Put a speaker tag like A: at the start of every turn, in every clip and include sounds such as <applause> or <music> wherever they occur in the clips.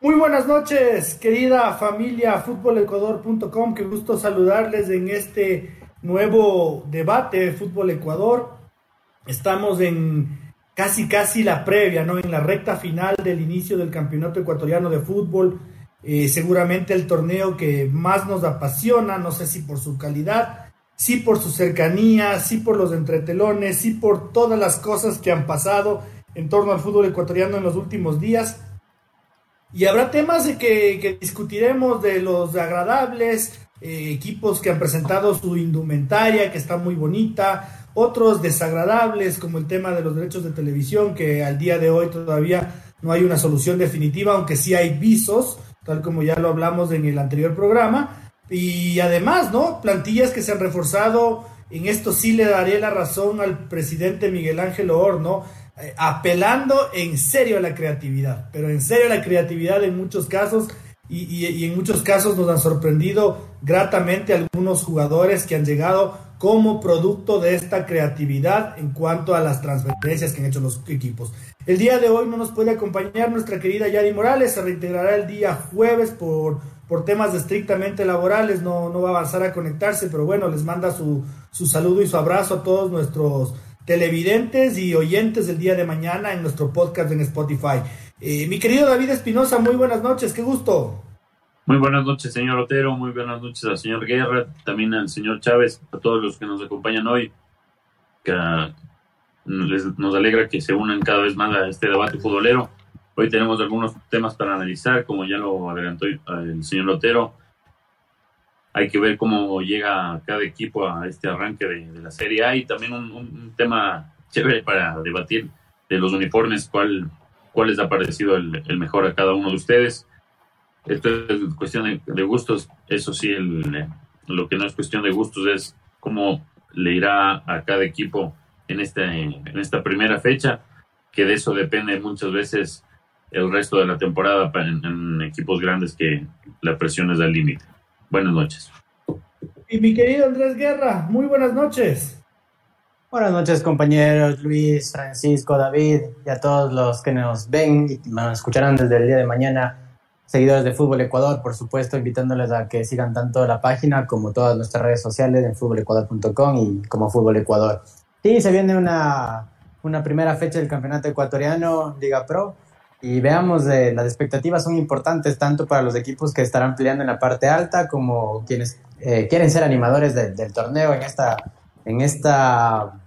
A: Muy buenas noches, querida familia futbolecuador.com. Qué gusto saludarles en este nuevo debate de Fútbol Ecuador. Estamos en casi casi la previa, ¿no? En la recta final del inicio del Campeonato Ecuatoriano de Fútbol. Eh, seguramente el torneo que más nos apasiona, no sé si por su calidad, sí por su cercanía, sí por los entretelones, sí por todas las cosas que han pasado en torno al fútbol ecuatoriano en los últimos días. Y habrá temas de que, discutiremos de los agradables, eh, equipos que han presentado su indumentaria, que está muy bonita, otros desagradables, como el tema de los derechos de televisión, que al día de hoy todavía no hay una solución definitiva, aunque sí hay visos, tal como ya lo hablamos en el anterior programa. Y además, ¿no? Plantillas que se han reforzado, en esto sí le daré la razón al presidente Miguel Ángel Horno, eh, apelando en serio a la creatividad, pero en serio a la creatividad en muchos casos y, en muchos casos nos han sorprendido gratamente algunos jugadores que han llegado como producto de esta creatividad en cuanto a las transferencias que han hecho los equipos. El día de hoy no nos puede acompañar nuestra querida Yari Morales, se reintegrará el día jueves por, por temas estrictamente laborales, no, no va a avanzar a conectarse, pero bueno, les manda su, su saludo y su abrazo a todos nuestros televidentes y oyentes del día de mañana en nuestro podcast en Spotify. Eh, mi querido David Espinosa, muy buenas noches, qué gusto.
B: Muy buenas noches, señor Otero, muy buenas noches al señor Guerra, también al señor Chávez, a todos los que nos acompañan hoy, que ah, nos alegra que se unan cada vez más a este debate futbolero. Hoy tenemos algunos temas para analizar, como ya lo adelantó el señor Otero hay que ver cómo llega cada equipo a este arranque de, la Serie A y también un, tema chévere para debatir de los uniformes, cuál, cuál les ha parecido el, mejor a cada uno de ustedes. Esto es cuestión de, gustos, eso sí, lo que no es cuestión de gustos es cómo le irá a cada equipo en, este, en esta primera fecha, que de eso depende muchas veces el resto de la temporada en, en equipos grandes que la presión es al límite. Buenas noches.
A: Y mi querido Andrés Guerra, muy buenas noches.
C: Buenas noches, compañeros Luis, Francisco, David y a todos los que nos ven y nos escucharán desde el día de mañana. Seguidores de Fútbol Ecuador, por supuesto, invitándoles a que sigan tanto la página como todas nuestras redes sociales en futbolecuador.com y como Fútbol Ecuador. Sí, se viene una, una primera fecha del campeonato ecuatoriano Liga Pro y veamos, eh, las expectativas son importantes tanto para los equipos que estarán peleando en la parte alta como quienes eh, quieren ser animadores del torneo en esta, en esta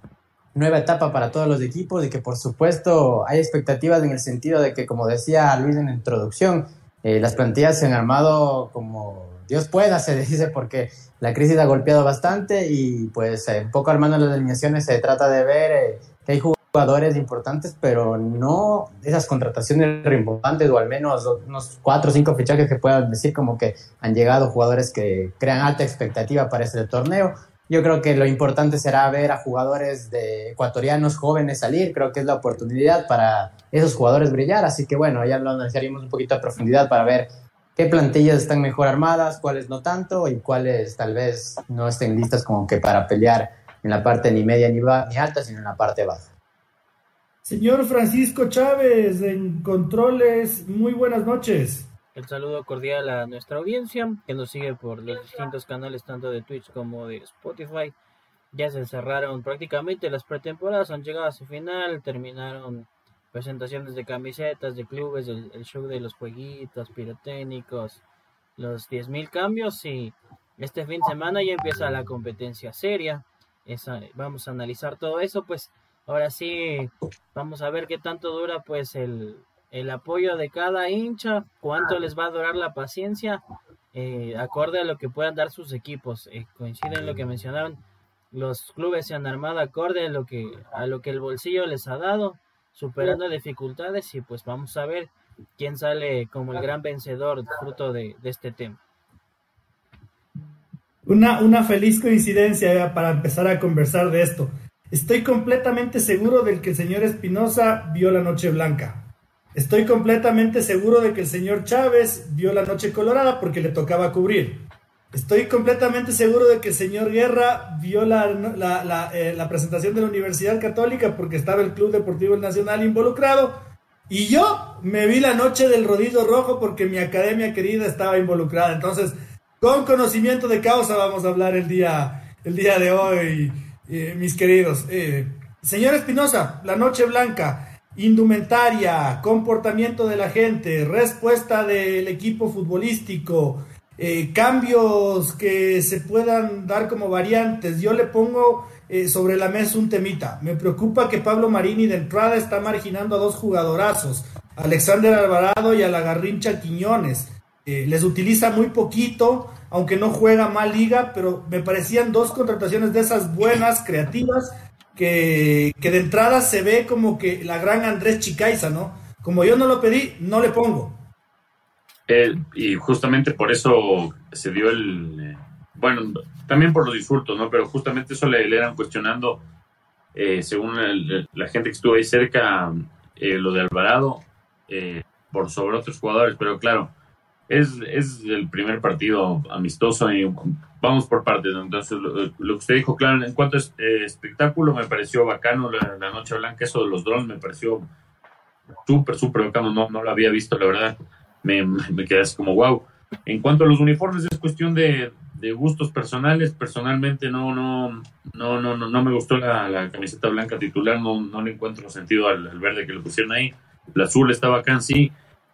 C: nueva etapa para todos los equipos y que por supuesto hay expectativas en el sentido de que, como decía Luis en la introducción, eh, las plantillas se han armado como Dios pueda, <laughs> se dice, porque la crisis ha golpeado bastante y pues un poco armando las alineaciones se trata de ver que hay jugadores jugadores importantes, pero no esas contrataciones rimbombantes o al menos unos cuatro o cinco fichajes que puedan decir como que han llegado jugadores que crean alta expectativa para este torneo. Yo creo que lo importante será ver a jugadores de ecuatorianos jóvenes salir, creo que es la oportunidad para esos jugadores brillar, así que bueno, ya lo analizaremos un poquito a profundidad para ver qué plantillas están mejor armadas, cuáles no tanto y cuáles tal vez no estén listas como que para pelear en la parte ni media ni, ni alta, sino en la parte baja.
A: Señor Francisco Chávez, en Controles, muy buenas noches.
D: El saludo cordial a nuestra audiencia que nos sigue por los distintos canales tanto de Twitch como de Spotify. Ya se cerraron prácticamente las pretemporadas, han llegado a su final, terminaron presentaciones de camisetas, de clubes, el, show de los jueguitos pirotécnicos, los 10.000 cambios y este fin de semana ya empieza la competencia seria. Vamos a analizar todo eso, pues Ahora sí, vamos a ver qué tanto dura pues el, apoyo de cada hincha, cuánto les va a durar la paciencia, eh, acorde a lo que puedan dar sus equipos. Eh, coincide en lo que mencionaron, los clubes se han armado acorde a lo que, a lo que el bolsillo les ha dado, superando dificultades y pues vamos a ver quién sale como el gran vencedor fruto de, este tema.
A: Una, una feliz coincidencia para empezar a conversar de esto. Estoy completamente seguro de que el señor Espinosa vio la Noche Blanca. Estoy completamente seguro de que el señor Chávez vio la Noche Colorada porque le tocaba cubrir. Estoy completamente seguro de que el señor Guerra vio la, eh, presentación de la Universidad Católica porque estaba el Club Deportivo Nacional involucrado. Y yo me vi la noche del rodillo rojo porque mi academia querida estaba involucrada. Entonces, con conocimiento de causa vamos a hablar el día, el día de hoy, eh, mis queridos. Eh, señor Espinosa, la noche blanca, indumentaria, comportamiento de la gente, respuesta del equipo futbolístico, eh, cambios que se puedan dar como variantes. Yo le pongo eh, sobre la mesa un temita. Me preocupa que Pablo Marini de entrada está marginando a dos jugadorazos, Alexander Alvarado y a la Garrincha Quiñones. Eh, les utiliza muy poquito, aunque no juega mal liga, pero me parecían dos contrataciones de esas buenas, creativas, que, que de entrada se ve como que la gran Andrés Chicaiza, ¿no? Como yo no lo pedí, no le pongo.
B: Eh, y justamente por eso se dio el, bueno, también por los disfrutos, ¿no? Pero justamente eso le, eran cuestionando, eh, según la gente que estuvo ahí cerca, eh, lo de Alvarado, eh, por sobre otros jugadores, pero claro, es, es el primer partido amistoso y vamos por partes, Entonces, lo, que usted dijo, claro, en cuanto a espectáculo, me pareció bacano la, Noche Blanca, eso de los drones me pareció súper, súper bacano, no, no lo había visto, la verdad, me, me quedé así como wow. En cuanto a los uniformes, es cuestión de, de gustos personales, personalmente no, no, no, no, no, me gustó la, camiseta blanca titular, no, no le encuentro sentido al, verde que le pusieron ahí. El azul estaba acá en sí,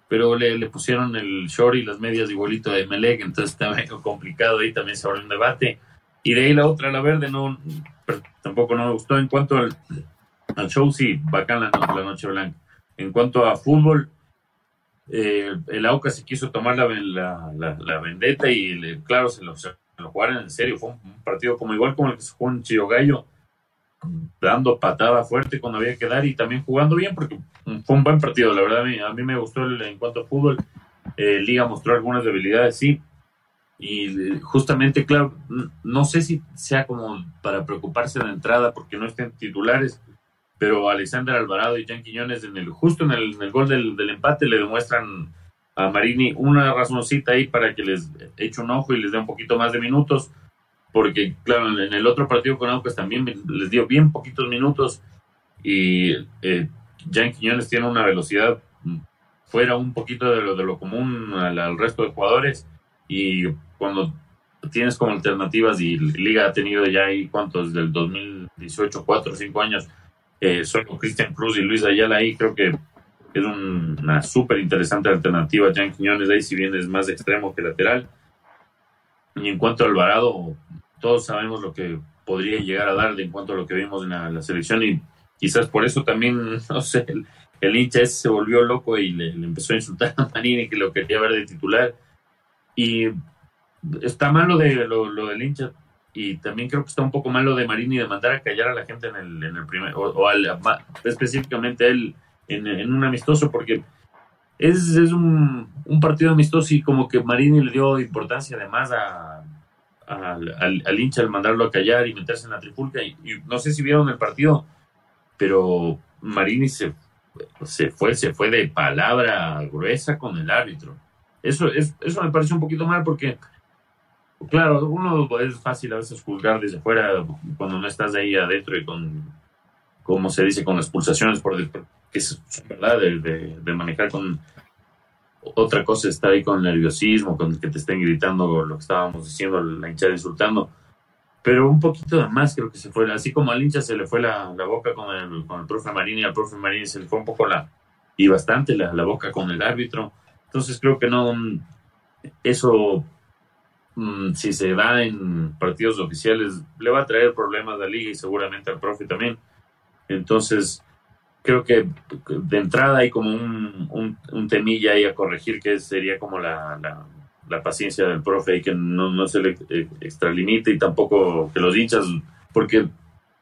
B: pero le, le pusieron el short y las medias igualito de Melec, entonces estaba <laughs> complicado ahí, también se abrió un debate. Y de ahí la otra, la verde, no, tampoco no me gustó. En cuanto al, show, sí, bacán la, la noche blanca. En cuanto a fútbol, eh, el AUCA se quiso tomar la, la, la, vendetta y claro, se lo, jugaron en serio. Fue un, partido como igual como el que se jugó en Chillogallo, dando patada fuerte cuando había que dar y también jugando bien porque fue un buen partido. La verdad, a mí, a mí me gustó el, en cuanto a fútbol. Eh, Liga mostró algunas debilidades, sí. Y eh, justamente, claro, no sé si sea como para preocuparse de entrada porque no estén titulares pero Alexander Alvarado y Jan Quiñones en el, justo en el, gol del, empate le demuestran a Marini una razoncita ahí para que les eche un ojo y les dé un poquito más de minutos, porque claro, en el otro partido con Aucas también les dio bien poquitos minutos y eh, Jan Quiñones tiene una velocidad fuera un poquito de lo, de lo común al, resto de jugadores y cuando tienes como alternativas y Liga ha tenido ya ahí cuántos del 2018, cuatro o cinco años eh, solo Cristian Cruz y Luis Ayala ahí creo que es una súper interesante alternativa. Jan Quiñones ahí si bien es más extremo que lateral. Y en cuanto a Alvarado, todos sabemos lo que podría llegar a dar en cuanto a lo que vimos en la, selección y quizás por eso también, <laughs> no sé, el, hincha ese se volvió loco y le, empezó a insultar a Marini que lo quería ver de titular. Y está malo de lo, lo del hincha y también creo que está un poco malo de Marini de mandar a callar a la gente en el, en el primer, o, específicamente a él en, un amistoso, porque es, es un, partido amistoso y como que Marini le dio importancia además a, al, hincha al mandarlo a callar y meterse en la trifulca. Y, no sé si vieron el partido, pero Marini se, se fue, se fue de palabra gruesa con el árbitro. Eso, es, eso me parece un poquito mal porque Claro, uno es fácil a veces juzgar desde fuera cuando no estás ahí adentro y con, como se dice, con expulsaciones, por, que es verdad, de, manejar con otra cosa, estar ahí con nerviosismo, con que te estén gritando lo que estábamos diciendo, la hinchada insultando. Pero un poquito de más creo que se fue, así como al hincha se le fue la, boca con el, con el profe Marini, al profe Marini se le fue un poco la, y bastante la, la boca con el árbitro. Entonces creo que no, eso Mm, si se da en partidos oficiales, le va a traer problemas a la liga y seguramente al profe también. Entonces, creo que de entrada hay como un, un, temilla ahí a corregir, que sería como la, la, paciencia del profe y que no, no se le eh, extralimite y tampoco que los hinchas, porque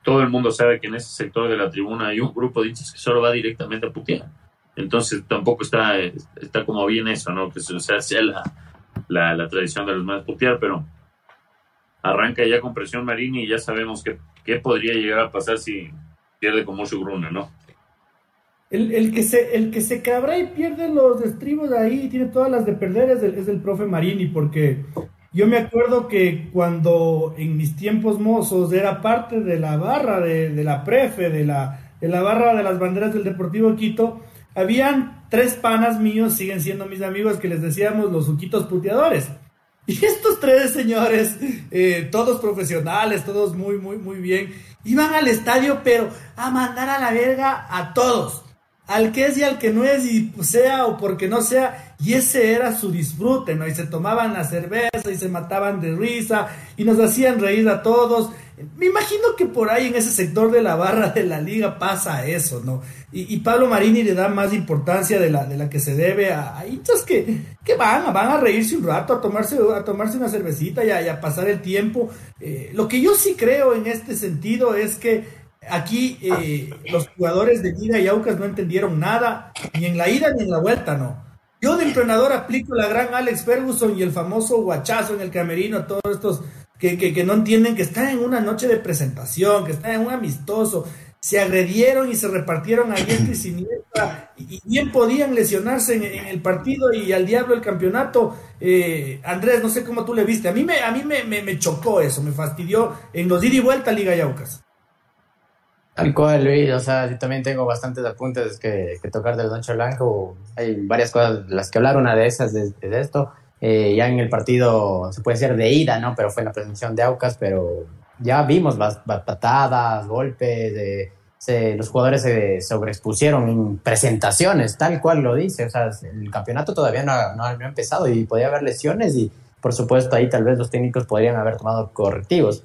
B: todo el mundo sabe que en ese sector de la tribuna hay un grupo de hinchas que solo va directamente a putear. Entonces tampoco está, está como bien eso, ¿no? Que se, sea, la, la, tradición de los más putear, pero arranca ya con presión Marini y ya sabemos qué podría llegar a pasar si pierde con mucho Gruna, ¿no?
A: El, que se, el que se cabra y pierde los estribos ahí y tiene todas las de perder es el, es el profe Marini, porque yo me acuerdo que cuando en mis tiempos mozos era parte de la barra de, la prefe, de la, de la barra de las banderas del Deportivo Quito, habían tres panas míos, siguen siendo mis amigos, que les decíamos los suquitos puteadores. Y estos tres señores, eh, todos profesionales, todos muy, muy, muy bien, iban al estadio, pero a mandar a la verga a todos. Al que es y al que no es, y sea o porque no sea, y ese era su disfrute, ¿no? Y se tomaban la cerveza y se mataban de risa y nos hacían reír a todos. Me imagino que por ahí en ese sector de la barra de la liga pasa eso, ¿no? Y, Pablo Marini le da más importancia de la, de la que se debe a, hinchas que, que, van, van a reírse un rato, a tomarse, a tomarse una cervecita y a, pasar el tiempo. Eh, lo que yo sí creo en este sentido es que aquí eh, los jugadores de Liga y Aucas no entendieron nada, ni en la ida ni en la vuelta, ¿no? Yo de entrenador aplico la gran Alex Ferguson y el famoso guachazo en el camerino, todos estos que, que, no entienden que están en una noche de presentación, que están en un amistoso, se agredieron y se repartieron a diestra y siniestra, y, bien podían lesionarse en, el partido y al diablo el campeonato. Eh, Andrés, no sé cómo tú le viste, a mí, me, a mí me, me, chocó eso, me fastidió en los ida y vuelta Liga Yaucas.
C: Tal cual, Luis, o sea, yo también tengo bastantes apuntes que, que tocar del Doncho Blanco, hay varias cosas las que hablar, una de esas de, de esto, eh, ya en el partido, se puede decir de ida, ¿no? Pero fue en la presentación de Aucas, pero ya vimos las patadas, golpes, los jugadores se sobreexpusieron en presentaciones, tal cual lo dice. O sea, el campeonato todavía no ha, empezado y podía haber lesiones y, por supuesto, ahí tal vez los técnicos podrían haber tomado correctivos.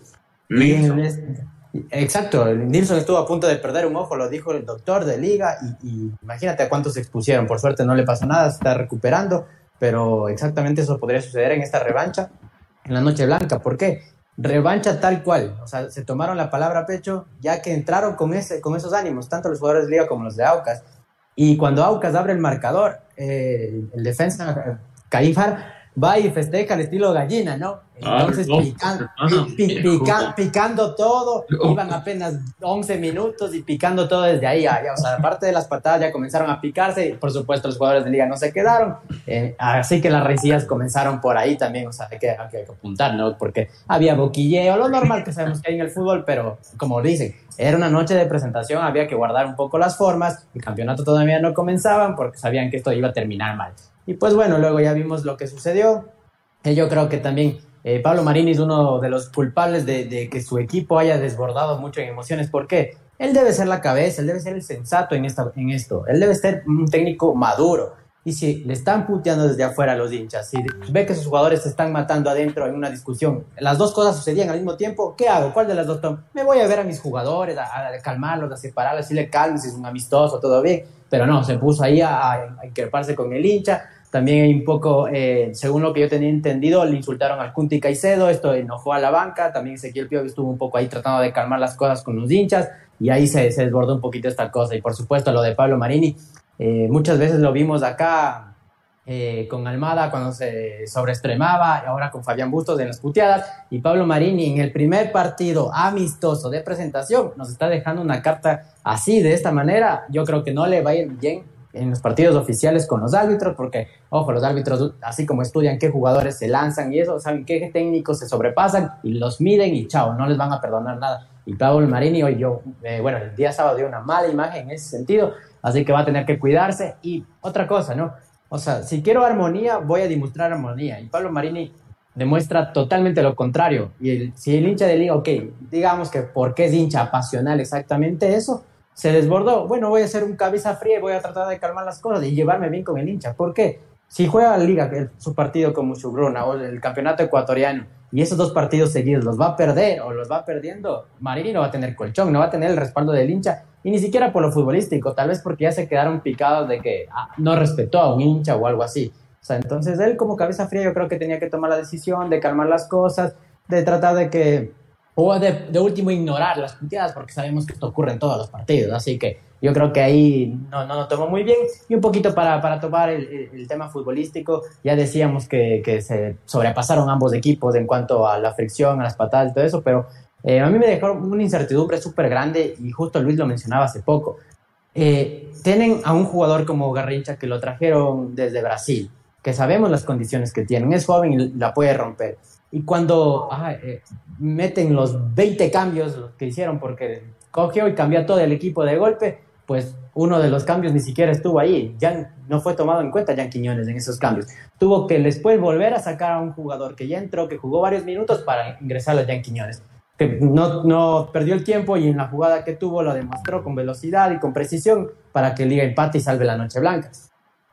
C: Exacto, Nilsson estuvo a punto de perder un ojo, lo dijo el doctor de liga y, imagínate a cuántos se expusieron. Por suerte no le pasó nada, se está recuperando pero exactamente eso podría suceder en esta revancha, en la Noche Blanca. ¿Por qué? Revancha tal cual, o sea, se tomaron la palabra pecho ya que entraron con, ese, con esos ánimos, tanto los jugadores de Liga como los de Aucas. Y cuando Aucas abre el marcador, eh, el defensa Caífar va y festeja al estilo gallina, ¿no? Entonces, picando todo, iban apenas 11 minutos y picando todo desde ahí. o sea, aparte de las patadas ya comenzaron a picarse y por supuesto los jugadores de liga no se quedaron. Eh, así que las rencillas comenzaron por ahí también, o sea, hay que, hay que, apuntar, ¿no? Porque había boquilleo, lo normal que sabemos que hay en el fútbol, pero como dicen, era una noche de presentación, había que guardar un poco las formas, el campeonato todavía no comenzaban porque sabían que esto iba a terminar mal. Y pues bueno, luego ya vimos lo que sucedió. Y yo creo que también eh, Pablo Marini es uno de los culpables de, que su equipo haya desbordado mucho en emociones. ¿Por qué? Él debe ser la cabeza, él debe ser el sensato en, esta, en esto. Él debe ser un técnico maduro. Y si le están puteando desde afuera a los hinchas, si ve que sus jugadores se están matando adentro en una discusión, las dos cosas sucedían al mismo tiempo, ¿qué hago? ¿Cuál de las dos tomo? Me voy a ver a mis jugadores, a, calmarlos, a separarlos, si le calmo, si es un amistoso, todo bien. Pero no, se puso ahí a, a, con el hincha también hay un poco, eh, según lo que yo tenía entendido, le insultaron al Kunti Caicedo, esto enojó a la banca, también Ezequiel Pío estuvo un poco ahí tratando de calmar las cosas con los hinchas y ahí se, desbordó un poquito esta cosa. Y por supuesto lo de Pablo Marini, eh, muchas veces lo vimos acá eh, con Almada cuando se sobreestremaba, y ahora con Fabián Bustos en las puteadas, y Pablo Marini en el primer partido amistoso de presentación nos está dejando una carta así, de esta manera, yo creo que no le va a ir bien en los partidos oficiales con los árbitros, porque, ojo, los árbitros, así como estudian qué jugadores se lanzan y eso, saben qué técnicos se sobrepasan y los miden y chao, no les van a perdonar nada. Y Pablo Marini hoy yo, eh, bueno, el día sábado dio una mala imagen en ese sentido, así que va a tener que cuidarse. Y otra cosa, ¿no? O sea, si quiero armonía, voy a demostrar armonía. Y Pablo Marini demuestra totalmente lo contrario. Y si el hincha de liga, ok, digamos que porque es hincha pasional exactamente eso, se desbordó. Bueno, voy a hacer un cabeza fría y voy a tratar de calmar las cosas y llevarme bien con el hincha. ¿Por qué? Si juega la liga, su partido como Muchugruna o el campeonato ecuatoriano y esos dos partidos seguidos los va a perder o los va perdiendo, Marini no va a tener colchón, no va a tener el respaldo del hincha y ni siquiera por lo futbolístico, tal vez porque ya se quedaron picados de que ah, no respetó a un hincha o algo así. O sea, entonces él como cabeza fría yo creo que tenía que tomar la decisión de calmar las cosas, de tratar de que o de, último ignorar las punteadas porque sabemos que esto ocurre en todos los partidos, así que yo creo que ahí no, no lo tomó muy bien. Y un poquito para, para tomar el, tema futbolístico, ya decíamos que, que, se sobrepasaron ambos equipos en cuanto a la fricción, a las patadas y todo eso, pero eh, a mí me dejó una incertidumbre súper grande y justo Luis lo mencionaba hace poco. Eh, tienen a un jugador como Garrincha que lo trajeron desde Brasil, que sabemos las condiciones que tienen, es joven y la puede romper. Y cuando eh, meten los 20 cambios que hicieron, porque cogió y cambió todo el equipo de golpe, pues uno de los cambios ni siquiera estuvo ahí. Ya no fue tomado en cuenta Jan Quiñones en esos cambios. Tuvo que después volver a sacar a un jugador que ya entró, que jugó varios minutos para ingresar a Jan Quiñones. Que no, no perdió el tiempo y en la jugada que tuvo lo demostró con velocidad y con precisión para que Liga empate y salve la Noche Blanca.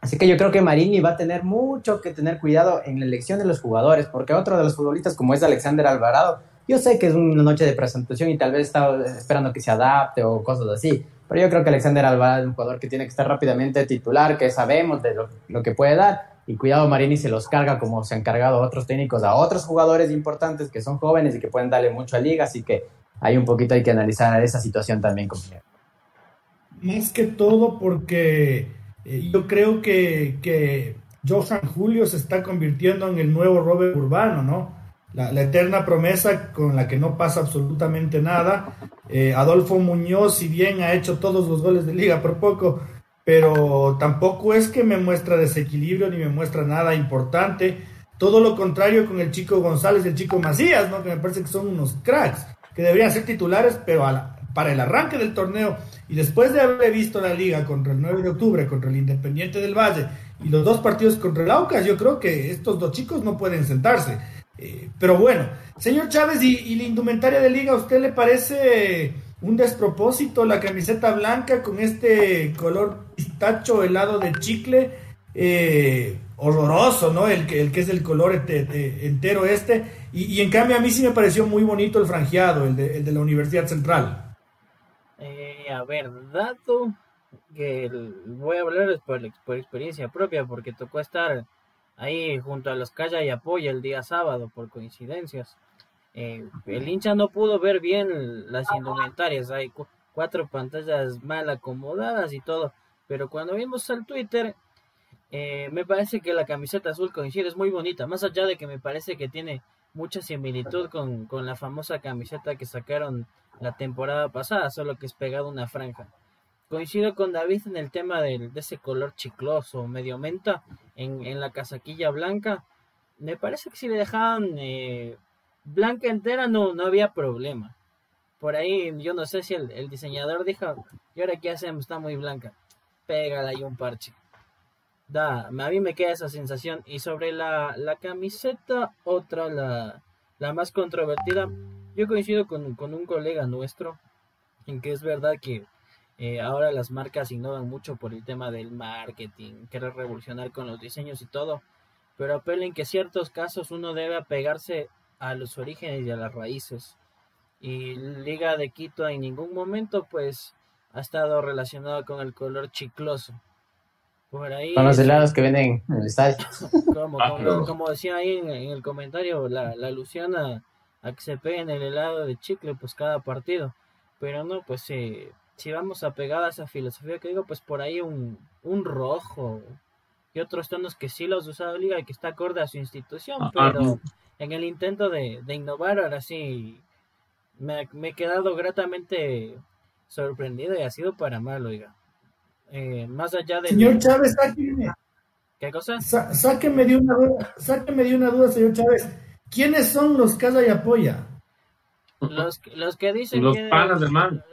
C: Así que yo creo que Marini va a tener mucho que tener cuidado en la elección de los jugadores, porque otro de los futbolistas como es Alexander Alvarado, yo sé que es una noche de presentación y tal vez está esperando que se adapte o cosas así, pero yo creo que Alexander Alvarado es un jugador que tiene que estar rápidamente titular, que sabemos de lo, que puede dar, y cuidado Marini se los carga como se han cargado otros técnicos a otros jugadores importantes que son jóvenes y que pueden darle mucho a liga, así que hay un poquito hay que analizar esa situación también, compañero.
A: Más que todo porque eh, yo creo que, que Julio se está convirtiendo en el nuevo Robert Urbano, ¿no? La, eterna promesa con la que no pasa absolutamente nada. Eh, Adolfo Muñoz, si bien ha hecho todos los goles de liga por poco, pero tampoco es que me muestra desequilibrio ni me muestra nada importante. Todo lo contrario con el chico González y el chico Macías, ¿no? que me parece que son unos cracks, que deberían ser titulares, pero para el arranque del torneo y después de haber visto la liga contra el 9 de octubre, contra el Independiente del Valle y los dos partidos contra el Aucas, yo creo que estos dos chicos no pueden sentarse. Eh, pero bueno, señor Chávez, ¿y, la indumentaria de liga, ¿a usted le parece un despropósito la camiseta blanca con este color pistacho helado de chicle? Eh, horroroso, ¿no? El que, el que es el color entero este. Y, en cambio a mí sí me pareció muy bonito el franjeado, el de, el de la Universidad Central.
D: A ver, dato que voy a hablar por, por, experiencia propia, porque tocó estar ahí junto a los Calla y Apoya el día sábado, por coincidencias. Eh, el hincha no pudo ver bien las indumentarias, hay cuatro pantallas mal acomodadas y todo, pero cuando vimos el Twitter, eh, me parece que la camiseta azul coincide, es muy bonita, más allá de que me parece que tiene mucha similitud con, con la famosa camiseta que sacaron la temporada pasada, solo que es pegado una franja. Coincido con David en el tema de, ese color chicloso, medio menta, en, la casaquilla blanca. Me parece que si le dejaban eh, blanca entera no, no había problema. Por ahí yo no sé si el, diseñador dijo, ¿y ahora qué hacemos? Está muy blanca. Pégala ahí un parche. Da, a mí me queda esa sensación. Y sobre la, la camiseta, otra, la, la más controvertida, yo coincido con, un colega nuestro en que es verdad que eh, ahora las marcas innovan mucho por el tema del marketing, quieren revolucionar con los diseños y todo, pero apelen que ciertos casos uno debe apegarse a los orígenes y a las raíces. Y Liga de Quito en ningún momento pues ha estado relacionado con el color chicloso.
C: Por ahí, con los helados que venden en el estadio.
D: Como, ah, como, decía ahí en, el comentario, la, la alusión a, a que se peguen el helado de chicle pues cada partido. Pero no, pues si si vamos a pegar a esa filosofía que digo, pues por ahí un, un rojo y otros tonos que sí los ha usado Liga y que está acorde a su institución, ah, ah, pero en el intento de, de innovar ahora sí me, me, he quedado gratamente sorprendido y ha sido para mal, oiga. Eh, más allá de...
A: Señor Chávez, sáqueme.
D: ¿Qué cosa?
A: sáqueme de una duda, sáqueme de una duda, señor Chávez. ¿Quiénes son los Casa y Apoya?
D: Los, los que dicen
B: los
D: que,
B: panas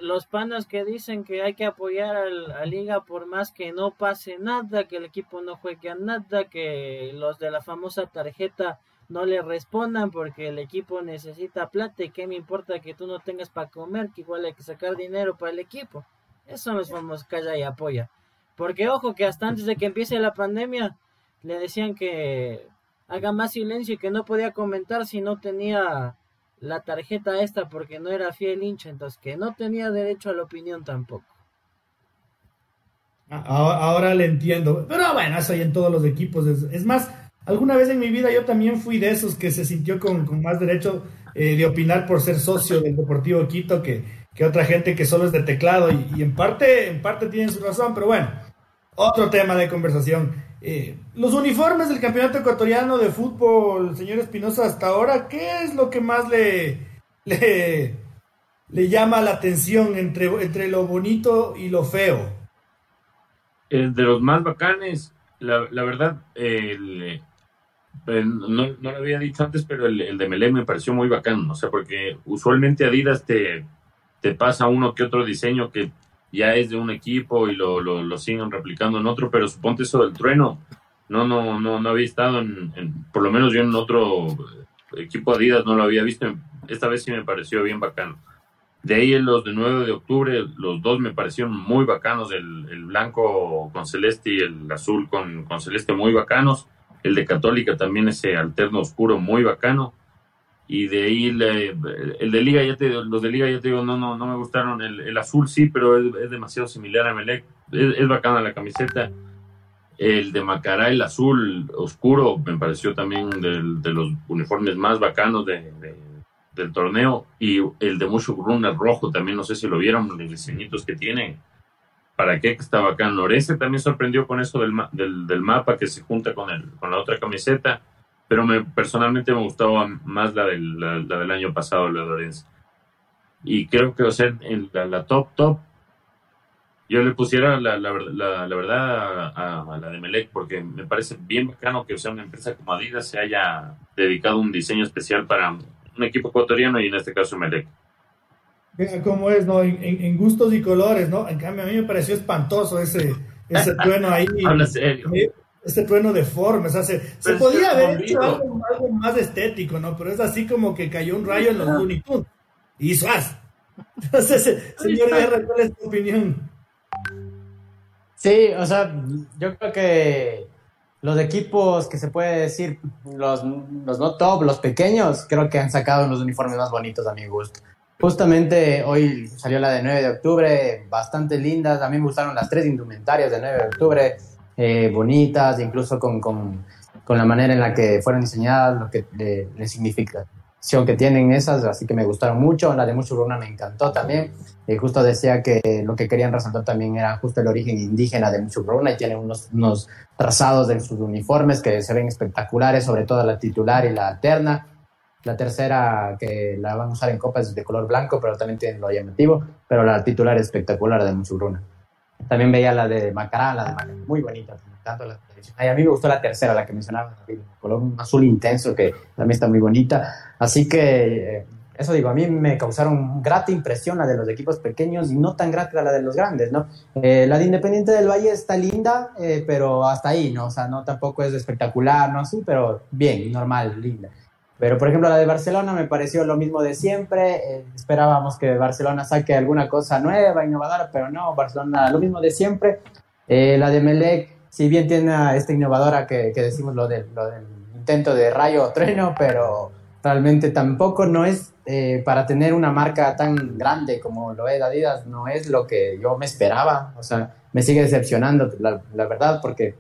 D: los panas que dicen que hay que apoyar al, a Liga por más que no pase nada, que el equipo no juegue a nada, que los de la famosa tarjeta no le respondan porque el equipo necesita plata y que me importa que tú no tengas para comer, que igual hay que sacar dinero para el equipo. Eso son los calla y apoya. Porque ojo que hasta antes de que empiece la pandemia le decían que haga más silencio y que no podía comentar si no tenía la tarjeta esta porque no era fiel hincha, entonces que no tenía derecho a la opinión tampoco.
A: Ah, ahora, le entiendo, pero bueno, eso hay en todos los equipos. Es, más, alguna vez en mi vida yo también fui de esos que se sintió con, más derecho eh, de opinar por ser socio del Deportivo Quito que, que otra gente que solo es de teclado y, en parte en parte tienen su razón, pero bueno, otro tema de conversación. Eh, los uniformes del campeonato ecuatoriano de fútbol, señor Espinosa, hasta ahora, ¿qué es lo que más le, le, llama la atención entre, entre lo bonito y lo feo?
B: de los más bacanes, la, verdad, el, no, no, lo había dicho antes, pero el, de Melé me pareció muy bacán, o sea, porque usualmente Adidas te, te pasa uno que otro diseño que ya es de un equipo y lo, lo, lo siguen replicando en otro, pero suponte eso del trueno, no, no, no, no había estado en, por lo menos yo en otro equipo Adidas no lo había visto, esta vez sí me pareció bien bacano. De ahí en los de 9 de octubre, los dos me parecieron muy bacanos, el, el blanco con celeste y el azul con, con celeste muy bacanos. El de Católica también ese alterno oscuro muy bacano y de ahí el de Liga ya te los de Liga ya te digo no no no me gustaron. El, azul sí pero es, demasiado similar a Melec. Es, bacana la camiseta. El de Macará el azul oscuro me pareció también de los uniformes más bacanos de, del torneo. Y el de Mucho el rojo también no sé si lo vieron los diseñitos que tiene. Para qué está bacano Ese también sorprendió con eso del, del, del mapa que se junta con el con la otra camiseta pero me, personalmente me gustaba más la del, la, del año pasado, la de Lorenzo. Y creo que, o sea, en la, top, top, yo le pusiera la, la, la verdad a, la de Melec, porque me parece bien bacano que, o sea, una empresa como Adidas se haya dedicado un diseño especial para un equipo ecuatoriano y en este caso Melec.
A: cómo es, ¿no? En, gustos y colores, ¿no? En cambio, a mí me pareció espantoso ese, ese <laughs> trueno ahí.
B: Habla serio
A: este trueno deforme, o sea, se, podía haber hecho algo, más estético, ¿no? Pero es así como que cayó un rayo en los Looney Tunes y ¡suaz! Entonces, señor Guerra, ¿cuál es tu opinión?
C: Sí, o sea, yo creo que los equipos que se puede decir, los, los no top, los pequeños, creo que han sacado unos uniformes más bonitos a mi gusto. Justamente hoy salió la de 9 de octubre, bastante lindas. A mí me gustaron las tres indumentarias de 9 de octubre eh, bonitas, incluso con, con, con, la manera en la que fueron diseñadas, lo que le, le significa que tienen esas, así que me gustaron mucho. La de Mucho Bruna me encantó también. Eh, justo decía que lo que querían resaltar también era justo el origen indígena de Mucho Bruna y tienen unos, unos trazados de sus uniformes que se ven espectaculares, sobre todo la titular y la alterna. La tercera, que la van a usar en copas, de color blanco, pero también tiene lo llamativo. Pero la titular es espectacular de Mucho Bruna. También veía la de Macará, la de Macará, muy bonita. Tanto la a mí me gustó la tercera, la que mencionaba, el color azul intenso, que también está muy bonita. Así que, eh, eso digo, a mí me causaron grata impresión la de los equipos pequeños y no tan grata la de los grandes, ¿no? Eh, la de Independiente del Valle está linda, eh, pero hasta ahí, ¿no? O sea, no tampoco es espectacular, ¿no? Sí, pero bien, normal, linda. Pero, por ejemplo, la de Barcelona me pareció lo mismo de siempre. Eh, esperábamos que Barcelona saque alguna cosa nueva, innovadora, pero no, Barcelona lo mismo de siempre. Eh, la de Melec, si bien tiene esta innovadora que, decimos lo, de, del intento de rayo o trueno, pero realmente tampoco no es eh, para tener una marca tan grande como lo es Adidas, no es lo que yo me esperaba. O sea, me sigue decepcionando, la, la verdad, porque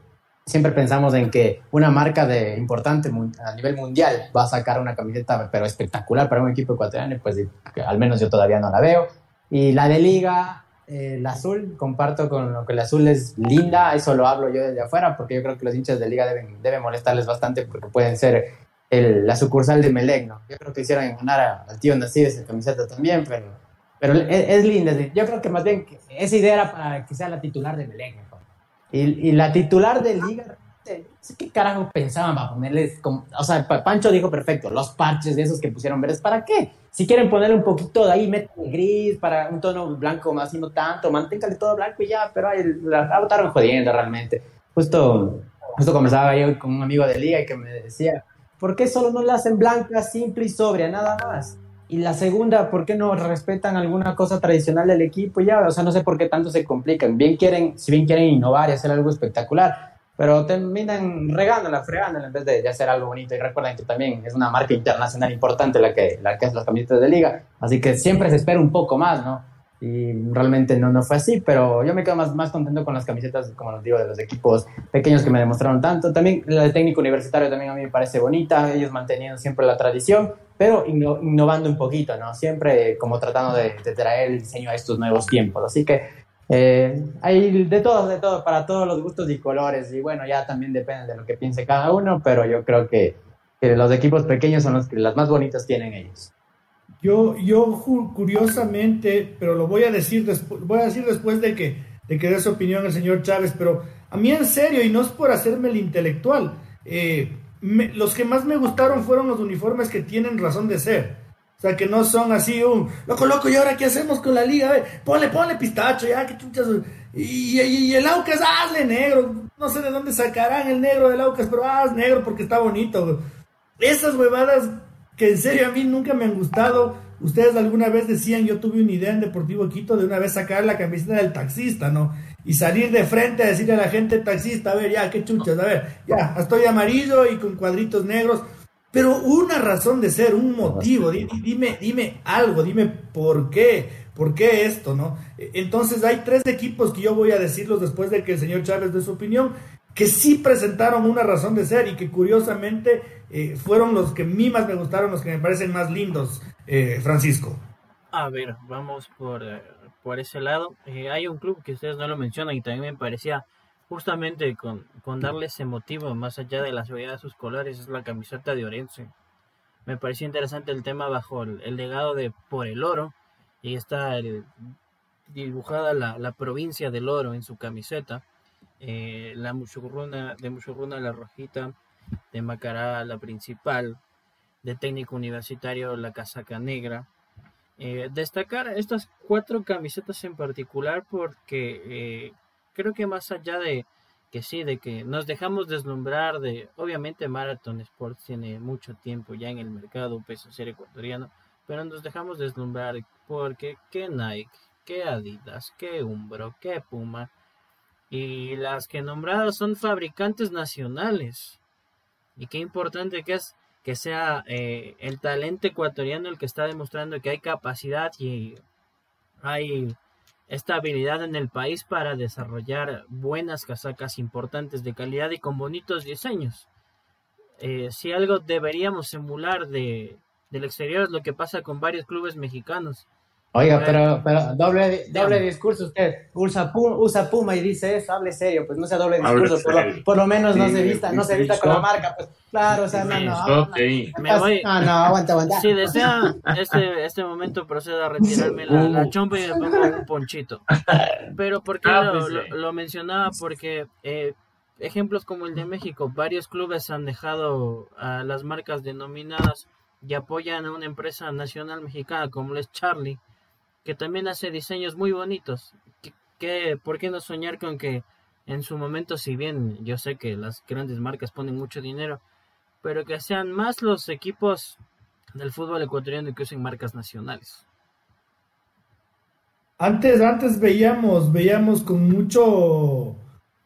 C: siempre pensamos en que una marca de importante a nivel mundial va a sacar una camiseta pero espectacular para un equipo ecuatoriano, pues al menos yo todavía no la veo. Y la de liga, eh, el azul, comparto con lo que el azul es linda, eso lo hablo yo desde afuera, porque yo creo que los hinchas de liga deben, deben molestarles bastante porque pueden ser el, la sucursal de Melec, ¿no? Yo creo que quisieran ganar al tío Nací esa camiseta también, pero, pero es, linda. Yo creo que más bien esa idea era para que sea la titular de Melec, y, la titular de liga, ¿qué carajo pensaban para ponerles? o sea, Pancho dijo perfecto, los parches de esos que pusieron verdes, ¿para qué? Si quieren ponerle un poquito de ahí, meten gris para un tono blanco más y no tanto, manténgale todo blanco y ya, pero ahí la votaron jodiendo realmente. Justo, justo comenzaba yo con un amigo de liga y que me decía, ¿por qué solo no la hacen blanca, simple y sobria, nada más? Y la segunda, ¿por qué no respetan alguna cosa tradicional del equipo? Ya, o sea, no sé por qué tanto se complican. Bien quieren, si bien quieren innovar y hacer algo espectacular, pero terminan regándola, fregándola en vez de, hacer algo bonito. Y recuerden que también es una marca internacional importante la que, la que hace las camisetas de liga. Así que siempre se espera un poco más, ¿no? y realmente no, no fue así, pero yo me quedo más, más contento con las camisetas, como les digo, de los equipos pequeños que me demostraron tanto. También la de técnico universitario también a mí me parece bonita, ellos manteniendo siempre la tradición, pero innovando un poquito, ¿no? Siempre como tratando de, traer el diseño a estos nuevos tiempos. Así que eh, hay de todo, de todo, para todos los gustos y colores. Y bueno, ya también depende de lo que piense cada uno, pero yo creo que, que los equipos pequeños son los que las más bonitas tienen ellos.
A: Yo, yo curiosamente, pero lo voy a decir después, voy a decir después de que, de que dé su opinión el señor Chávez, pero a mí en serio, y no es por hacerme el intelectual, eh, los que más me gustaron fueron los uniformes que tienen razón de ser. O sea, que no son así un, loco, loco, ¿y ahora qué hacemos con la liga? A ver, ponle, ponle pistacho, ya, que chuchas. Y, y, el Aucas, hazle negro. No sé de dónde sacarán el negro del Aucas, pero haz negro porque está bonito. Esas huevadas que en serio a mí nunca me han gustado. Ustedes alguna vez decían, yo tuve una idea en Deportivo Quito de una vez sacar la camiseta del taxista, ¿no? Y salir de frente a decirle a la gente taxista, a ver, ya, qué chuchas, a ver, ya, estoy amarillo y con cuadritos negros. Pero una razón de ser, un motivo, dime, dime algo, dime por qué. ¿Por qué esto, no? Entonces hay tres equipos que yo voy a decirlos después de que el señor Chávez dé su opinión, que sí presentaron una razón de ser y que curiosamente eh, fueron los que a mí más me gustaron, los que me parecen más lindos, eh, Francisco.
D: A ver, vamos por, eh, por ese lado. hay un club que ustedes no lo mencionan y también me parecía justamente con, con darle ese motivo, más allá de la seguridad de sus colores, es la camiseta de Orense. Me parecía interesante el tema bajo el legado de Por el Oro, y está dibujada la, provincia del oro en su camiseta. Eh, la muchurruna, de muchurruna la rojita, de Macará la principal, de técnico universitario la casaca negra. Eh, destacar estas cuatro camisetas en particular porque eh, creo que más allá de que sí, de que nos dejamos deslumbrar de, obviamente Marathon Sports tiene mucho tiempo ya en el mercado peso ser ecuatoriano, pero nos dejamos deslumbrar porque qué Nike, qué Adidas, qué Umbro, qué Puma, y las que nombradas son fabricantes nacionales. Y qué importante que es que sea eh, el talento ecuatoriano el que está demostrando que hay capacidad y hay estabilidad en el país para desarrollar buenas casacas importantes de calidad y con bonitos diseños. Eh, si algo deberíamos emular de, del exterior es lo que pasa con varios clubes mexicanos.
C: Oiga, pero, pero doble, doble discurso usted. Usa Puma, usa Puma y dice eso, hable serio, pues no sea doble discurso, por lo, por lo, menos no se vista, no se vista con la marca, pues claro, o sea, no, no.
D: Me voy. No, no, aguanta, aguanta. Si desea este, este momento procedo a retirarme la, la chompa y le pongo un ponchito. Pero porque ah, lo, pues lo, mencionaba porque eh, ejemplos como el de México, varios clubes han dejado a las marcas denominadas y apoyan a una empresa nacional mexicana como es Charlie que también hace diseños muy bonitos. ¿Qué, por qué no soñar con que en su momento, si bien yo sé que las grandes marcas ponen mucho dinero, pero que sean más los equipos del fútbol ecuatoriano que usen marcas nacionales?
A: Antes, antes veíamos, veíamos con mucho,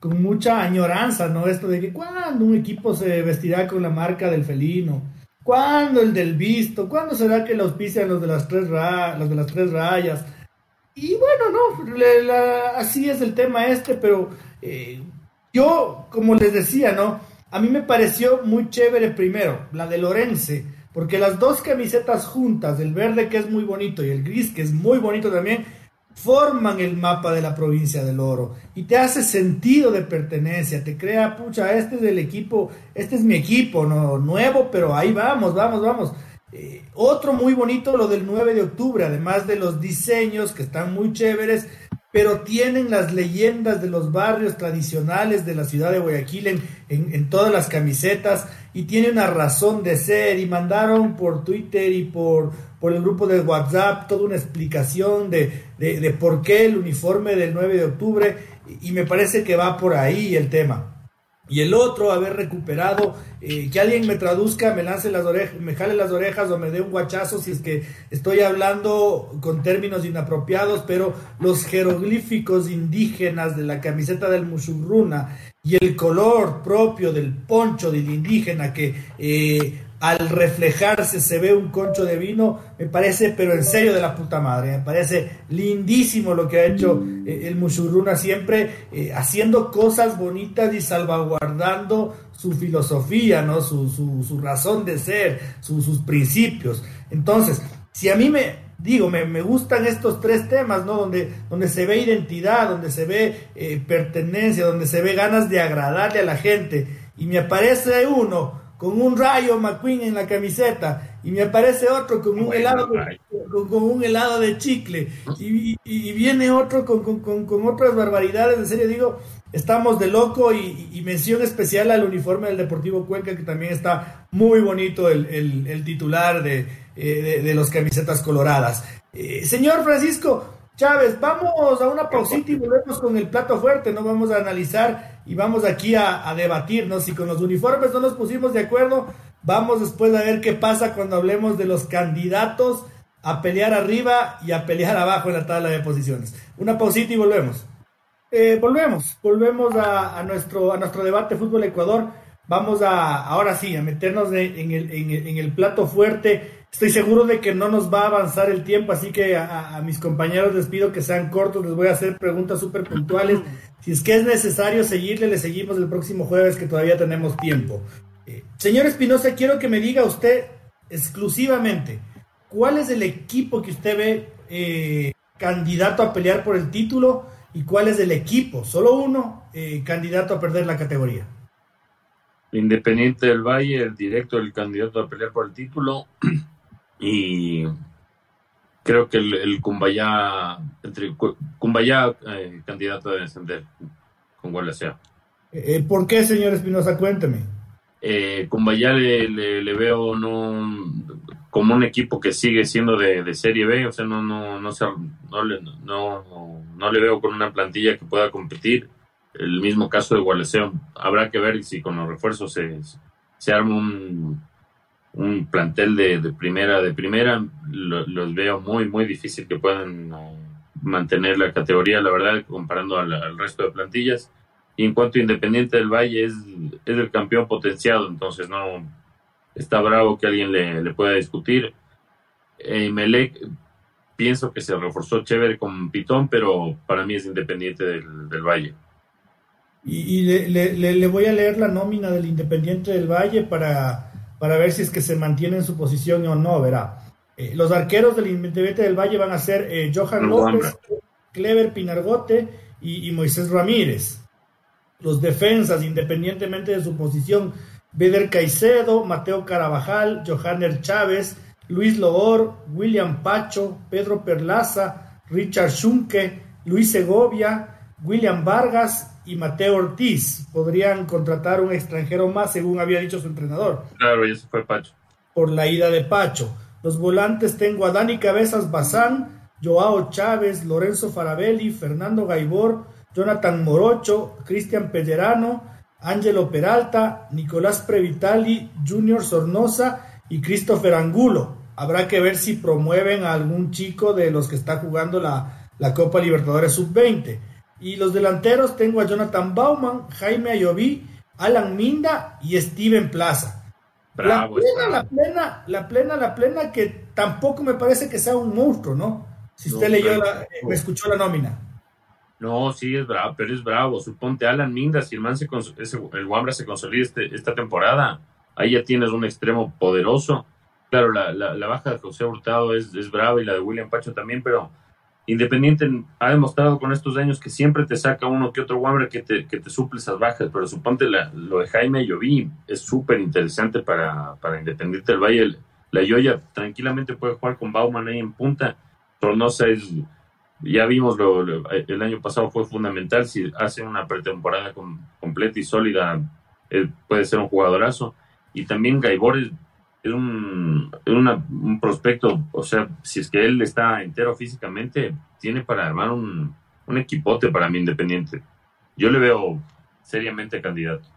A: con mucha añoranza, ¿no? Esto de que cuando un equipo se vestirá con la marca del felino, ¿Cuándo el del visto? ¿Cuándo será que auspician los de las tres, los de las tres rayas? Y bueno, no, así es el tema este, pero eh, yo, como les decía, ¿no? A mí me pareció muy chévere primero, la de Lorense, porque las dos camisetas juntas, el verde que es muy bonito y el gris que es muy bonito también, forman el mapa de la provincia del oro y te hace sentido de pertenencia, te crea, pucha, este es el equipo, este es mi equipo, no nuevo, pero ahí vamos, vamos, vamos. Eh, otro muy bonito, lo del 9 de octubre, además de los diseños que están muy chéveres, pero tienen las leyendas de los barrios tradicionales de la ciudad de Guayaquil en, en, todas las camisetas y tiene una razón de ser y mandaron por Twitter y por, por el grupo de WhatsApp toda una explicación de, de, por qué el uniforme del 9 de octubre y me parece que va por ahí el tema y el otro haber recuperado, eh, que alguien me traduzca, me lance las orejas, me jale las orejas o me dé un guachazo si es que estoy hablando con términos inapropiados, pero los jeroglíficos indígenas de la camiseta del musurruna y el color propio del poncho del indígena que eh, al reflejarse se ve un concho de vino, me parece, pero en serio de la puta madre, me parece lindísimo lo que ha hecho eh, el Mushuruna siempre, eh, haciendo cosas bonitas y salvaguardando su filosofía, ¿no? Su, su, razón de ser, sus principios. Entonces, si a mí me, digo, me, me, gustan estos tres temas, ¿no? Donde, donde se ve identidad, donde se ve eh, pertenencia, donde se ve ganas de agradarle a la gente, y me aparece uno con un rayo McQueen en la camiseta y me aparece otro con un helado con, un helado de chicle y, viene otro con, con, otras barbaridades en serio digo estamos de loco y, mención especial al uniforme del Deportivo Cuenca que también está muy bonito el, titular de eh, de, los camisetas coloradas. Eh, señor Francisco Chávez, vamos a una pausita y volvemos con el plato fuerte, ¿no? Vamos a analizar y vamos aquí a, debatirnos. Si con los uniformes no nos pusimos de acuerdo, vamos después a ver qué pasa cuando hablemos de los candidatos a pelear arriba y a pelear abajo en la tabla de posiciones. Una pausita y volvemos. Eh, volvemos, volvemos a, nuestro, a nuestro debate Fútbol Ecuador. Vamos a, ahora sí, a meternos en, el, en, el, plato fuerte. Estoy seguro de que no nos va a avanzar el tiempo, así que a, mis compañeros les pido que sean cortos, les voy a hacer preguntas súper puntuales. Si es que es necesario seguirle, le seguimos el próximo jueves que todavía tenemos tiempo. Eh, señor Espinosa, quiero que me diga usted exclusivamente, ¿cuál es el equipo que usted ve eh, candidato a pelear por el título y cuál es el equipo, solo uno, eh, candidato a perder la categoría?
B: Independiente del Valle, el directo del candidato a pelear por el título y creo que el, el Cumbayá, entre Cumbayá eh, candidato a descender con Gualacea.
A: ¿Por qué, señor Espinosa? Cuénteme.
B: Eh, Cumbayá le, le, veo no como un equipo que sigue siendo de, Serie B, o sea, no, no, no, no, le, no, no, le veo con una plantilla que pueda competir. El mismo caso de Gualeseo. Habrá que ver si con los refuerzos se, se arma un, un plantel de, primera. De primera, los veo muy, muy difícil que puedan eh, mantener la categoría, la verdad, comparando al resto de plantillas. Y en cuanto a Independiente del Valle es, es el campeón potenciado, entonces no está bravo que alguien le, pueda discutir. Eh, Melec, pienso que se reforzó chévere con Pitón, pero para mí es Independiente del, del Valle.
A: Y, le, le, voy a leer la nómina del Independiente del Valle para, para ver si es que se mantiene en su posición o no, verá. Eh, los arqueros del Independiente del Valle van a ser eh, Johan López, Clever Pinargote y Moisés Ramírez los defensas, independientemente de su posición, Beder Caicedo, Mateo Carabajal, Johanner Chávez, Luis Loor, William Pacho, Pedro Perlaza, Richard Schunke, Luis Segovia, William Vargas y Mateo Ortiz. Podrían contratar un extranjero más, según había dicho su entrenador.
B: Claro, y eso fue Pacho.
A: Por la ida de Pacho. Los volantes tengo a Dani Cabezas Bazán, Joao Chávez, Lorenzo Farabelli, Fernando Gaibor, Jonathan Morocho, Cristian Pellerano, Angelo Peralta, Nicolás Previtali, Junior Sornosa y Christopher Angulo. Habrá que ver si promueven a algún chico de los que está jugando la, Copa Libertadores Sub-20. Y los delanteros tengo a Jonathan Bauman, Jaime Ayoví, Alan Minda y Steven Plaza. la plena, la plena, la plena, la plena, que tampoco me parece que sea un monstruo, ¿no? Si usted leyó, la, me escuchó la nómina.
B: No, sí, es bravo, pero es bravo. Suponte Alan Mindas, si el, man se el Wambra se consolida este, esta temporada, ahí ya tienes un extremo poderoso. Claro, la, la, baja de José Hurtado es, es brava y la de William Pacho también, pero Independiente ha demostrado con estos años que siempre te saca uno que otro Wambra que te, que te suple esas bajas, pero suponte lo de Jaime Lloví es súper interesante para, para Independiente del Valle. La Yoya tranquilamente puede jugar con Bauman ahí en punta. Tornosa es ya vimos lo, el año pasado fue fundamental. Si hace una pretemporada completa y sólida, eh, puede ser un jugadorazo. Y también Gaibor es, un, un prospecto, o sea, si es que él está entero físicamente, tiene para armar un, un equipote para mí independiente. Yo le veo seriamente candidato.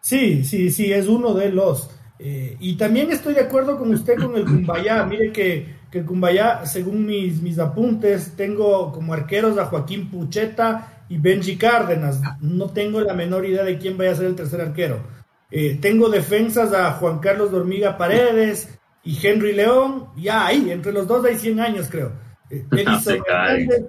A: Sí, sí, sí, es uno de los. Eh, y también estoy de acuerdo con usted con el Cumbayá. <laughs> Mire que que Cumbayá, según mis, mis apuntes, tengo como arqueros a Joaquín Pucheta y Benji Cárdenas. No tengo la menor idea de quién vaya a ser el tercer arquero. Eh, tengo defensas a Juan Carlos Dormiga Paredes y Henry León. Ya ahí, entre los dos hay 100 años, creo. Eh, <laughs> Edison, Hernández,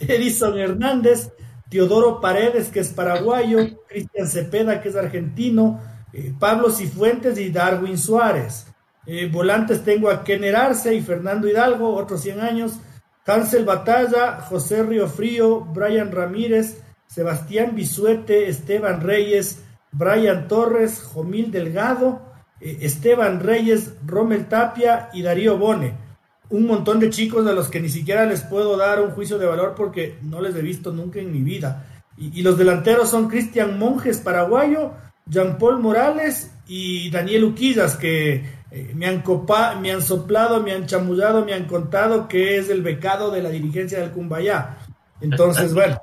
A: Edison Hernández, Teodoro Paredes, que es paraguayo, Cristian Cepeda, que es argentino, eh, Pablo Cifuentes y Darwin Suárez. Eh, volantes tengo a Kenner Arce y Fernando Hidalgo, otros 100 años. Hansel Batalla, José Río Frío, Brian Ramírez, Sebastián Bisuete, Esteban Reyes, Brian Torres, Jomil Delgado, eh, Esteban Reyes, Rommel Tapia y Darío Bone. Un montón de chicos a los que ni siquiera les puedo dar un juicio de valor porque no les he visto nunca en mi vida. Y, y los delanteros son Cristian Monjes, paraguayo, Jean Paul Morales y Daniel Uquillas, que eh, me, han copa, me han soplado, me han chamullado, me han contado que es el becado de la dirigencia del Cumbayá. Entonces, <laughs> bueno,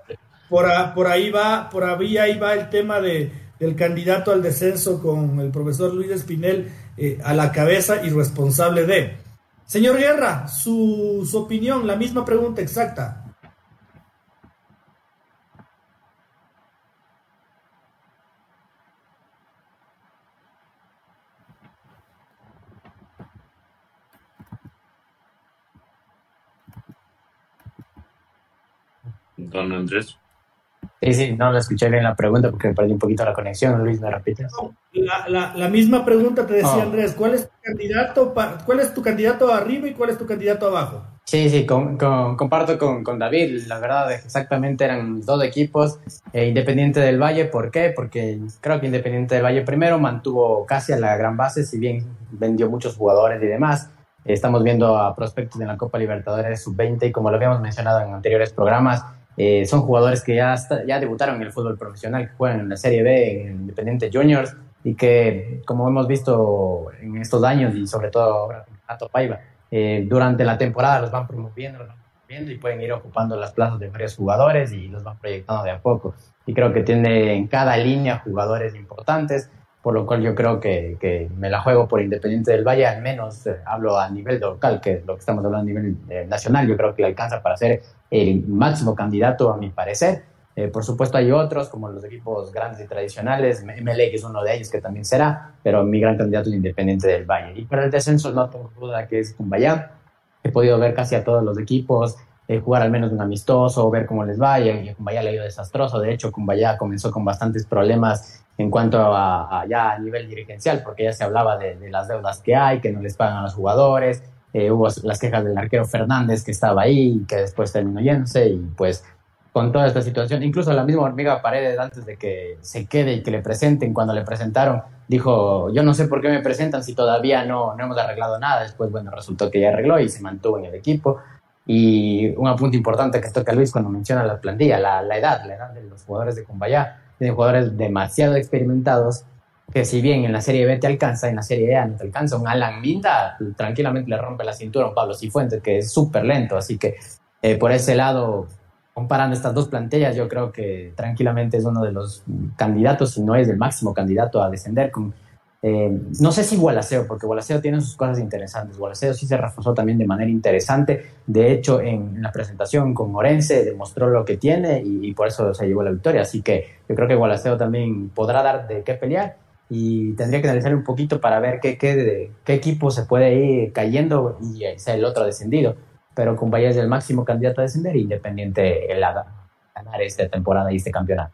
A: por, por ahí va, por ahí, ahí va el tema de, del candidato al descenso con el profesor Luis Espinel eh, a la cabeza y responsable de. Señor Guerra, su, su opinión, la misma pregunta exacta.
B: don Andrés.
C: Sí, sí, no la escuché bien la pregunta porque me perdí un poquito la conexión. Luis, ¿me repites?
A: La, la, misma pregunta te decía oh. Andrés. ¿Cuál es tu candidato cuál es tu candidato arriba y cuál es tu candidato abajo?
C: Sí, sí, comparto con, con, David. La verdad, exactamente eran dos equipos. Eh, Independiente del Valle, ¿por qué? Porque creo que Independiente del Valle primero mantuvo casi a la gran base, si bien vendió muchos jugadores y demás. estamos viendo a prospectos en la Copa Libertadores sub-20 y como lo habíamos mencionado en anteriores programas, eh, son jugadores que ya, ya debutaron en el fútbol profesional, que juegan en la Serie B, en Independiente Juniors, y que, como hemos visto en estos años, y sobre todo ahora a Topaiba, eh, durante la temporada los van promoviendo, los van promoviendo y pueden ir ocupando las plazas de varios jugadores y los van proyectando de a poco. Y creo que tiene en cada línea jugadores importantes, por lo cual yo creo que, que me la juego por Independiente del Valle, al menos eh, hablo a nivel local, que es lo que estamos hablando a nivel nacional, yo creo que le alcanza para ser el máximo candidato a mi parecer. Eh, por supuesto hay otros como los equipos grandes y tradicionales, MLE que es uno de ellos que también será, pero mi gran candidato es Independiente del Valle. Y para el descenso no tengo duda que es Cumbayá. He podido ver casi a todos los equipos, eh, jugar al menos un amistoso, ver cómo les va, y a Cumbayá le ha ido desastroso. De hecho, Cumbayá comenzó con bastantes problemas en cuanto a, ya a nivel dirigencial, porque ya se hablaba de, de, las deudas que hay, que no les pagan a los jugadores, eh, hubo las quejas del arquero Fernández que estaba ahí que después terminó yéndose y pues con toda esta situación, incluso la misma hormiga Paredes antes de que se quede y que le presenten, cuando le presentaron, dijo, yo no sé por qué me presentan si todavía no, no hemos arreglado nada, después bueno, resultó que ya arregló y se mantuvo en el equipo. Y un apunte importante que toca Luis cuando menciona la plantilla, la, la edad, la edad de los jugadores de Cumbayá, tienen jugadores demasiado experimentados que si bien en la Serie B te alcanza, en la Serie A no te alcanza. Un Alan Minda tranquilamente le rompe la cintura a un Pablo Cifuentes, que es súper lento. Así que eh, por ese lado, comparando estas dos plantillas, yo creo que tranquilamente es uno de los candidatos, si no es el máximo candidato a descender. Con, eh, no sé si Gualaceo, porque Gualaceo tiene sus cosas interesantes. Gualaceo sí se reforzó también de manera interesante. De hecho, en la presentación con Orense demostró lo que tiene y, y por eso se llevó la victoria. Así que yo creo que Gualaceo también podrá dar de qué pelear y tendría que analizar un poquito para ver qué, qué, qué equipo se puede ir cayendo y sea el otro descendido. Pero con es el máximo candidato a descender, Independiente el ganar esta temporada y este campeonato.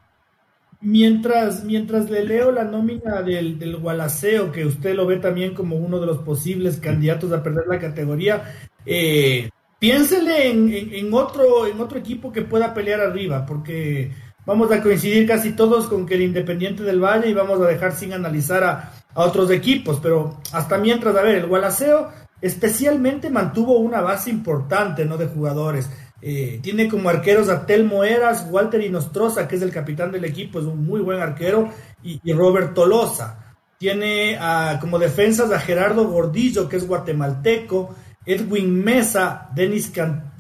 A: Mientras, mientras le leo la nómina del, del Gualaceo, que usted lo ve también como uno de los posibles candidatos a perder la categoría, eh, piénsele en, en, otro, en otro equipo que pueda pelear arriba, porque vamos a coincidir casi todos con que el Independiente del Valle y vamos a dejar sin analizar a, otros equipos, pero hasta mientras, a ver, el Gualaceo especialmente mantuvo una base importante, ¿no? De jugadores. Eh, tiene como arqueros a Telmo Eras, Walter Inostroza, que es el capitán del equipo, es un muy buen arquero, y, Robert Tolosa. Tiene como defensas a Gerardo Gordillo, que es guatemalteco, Edwin Mesa, Denis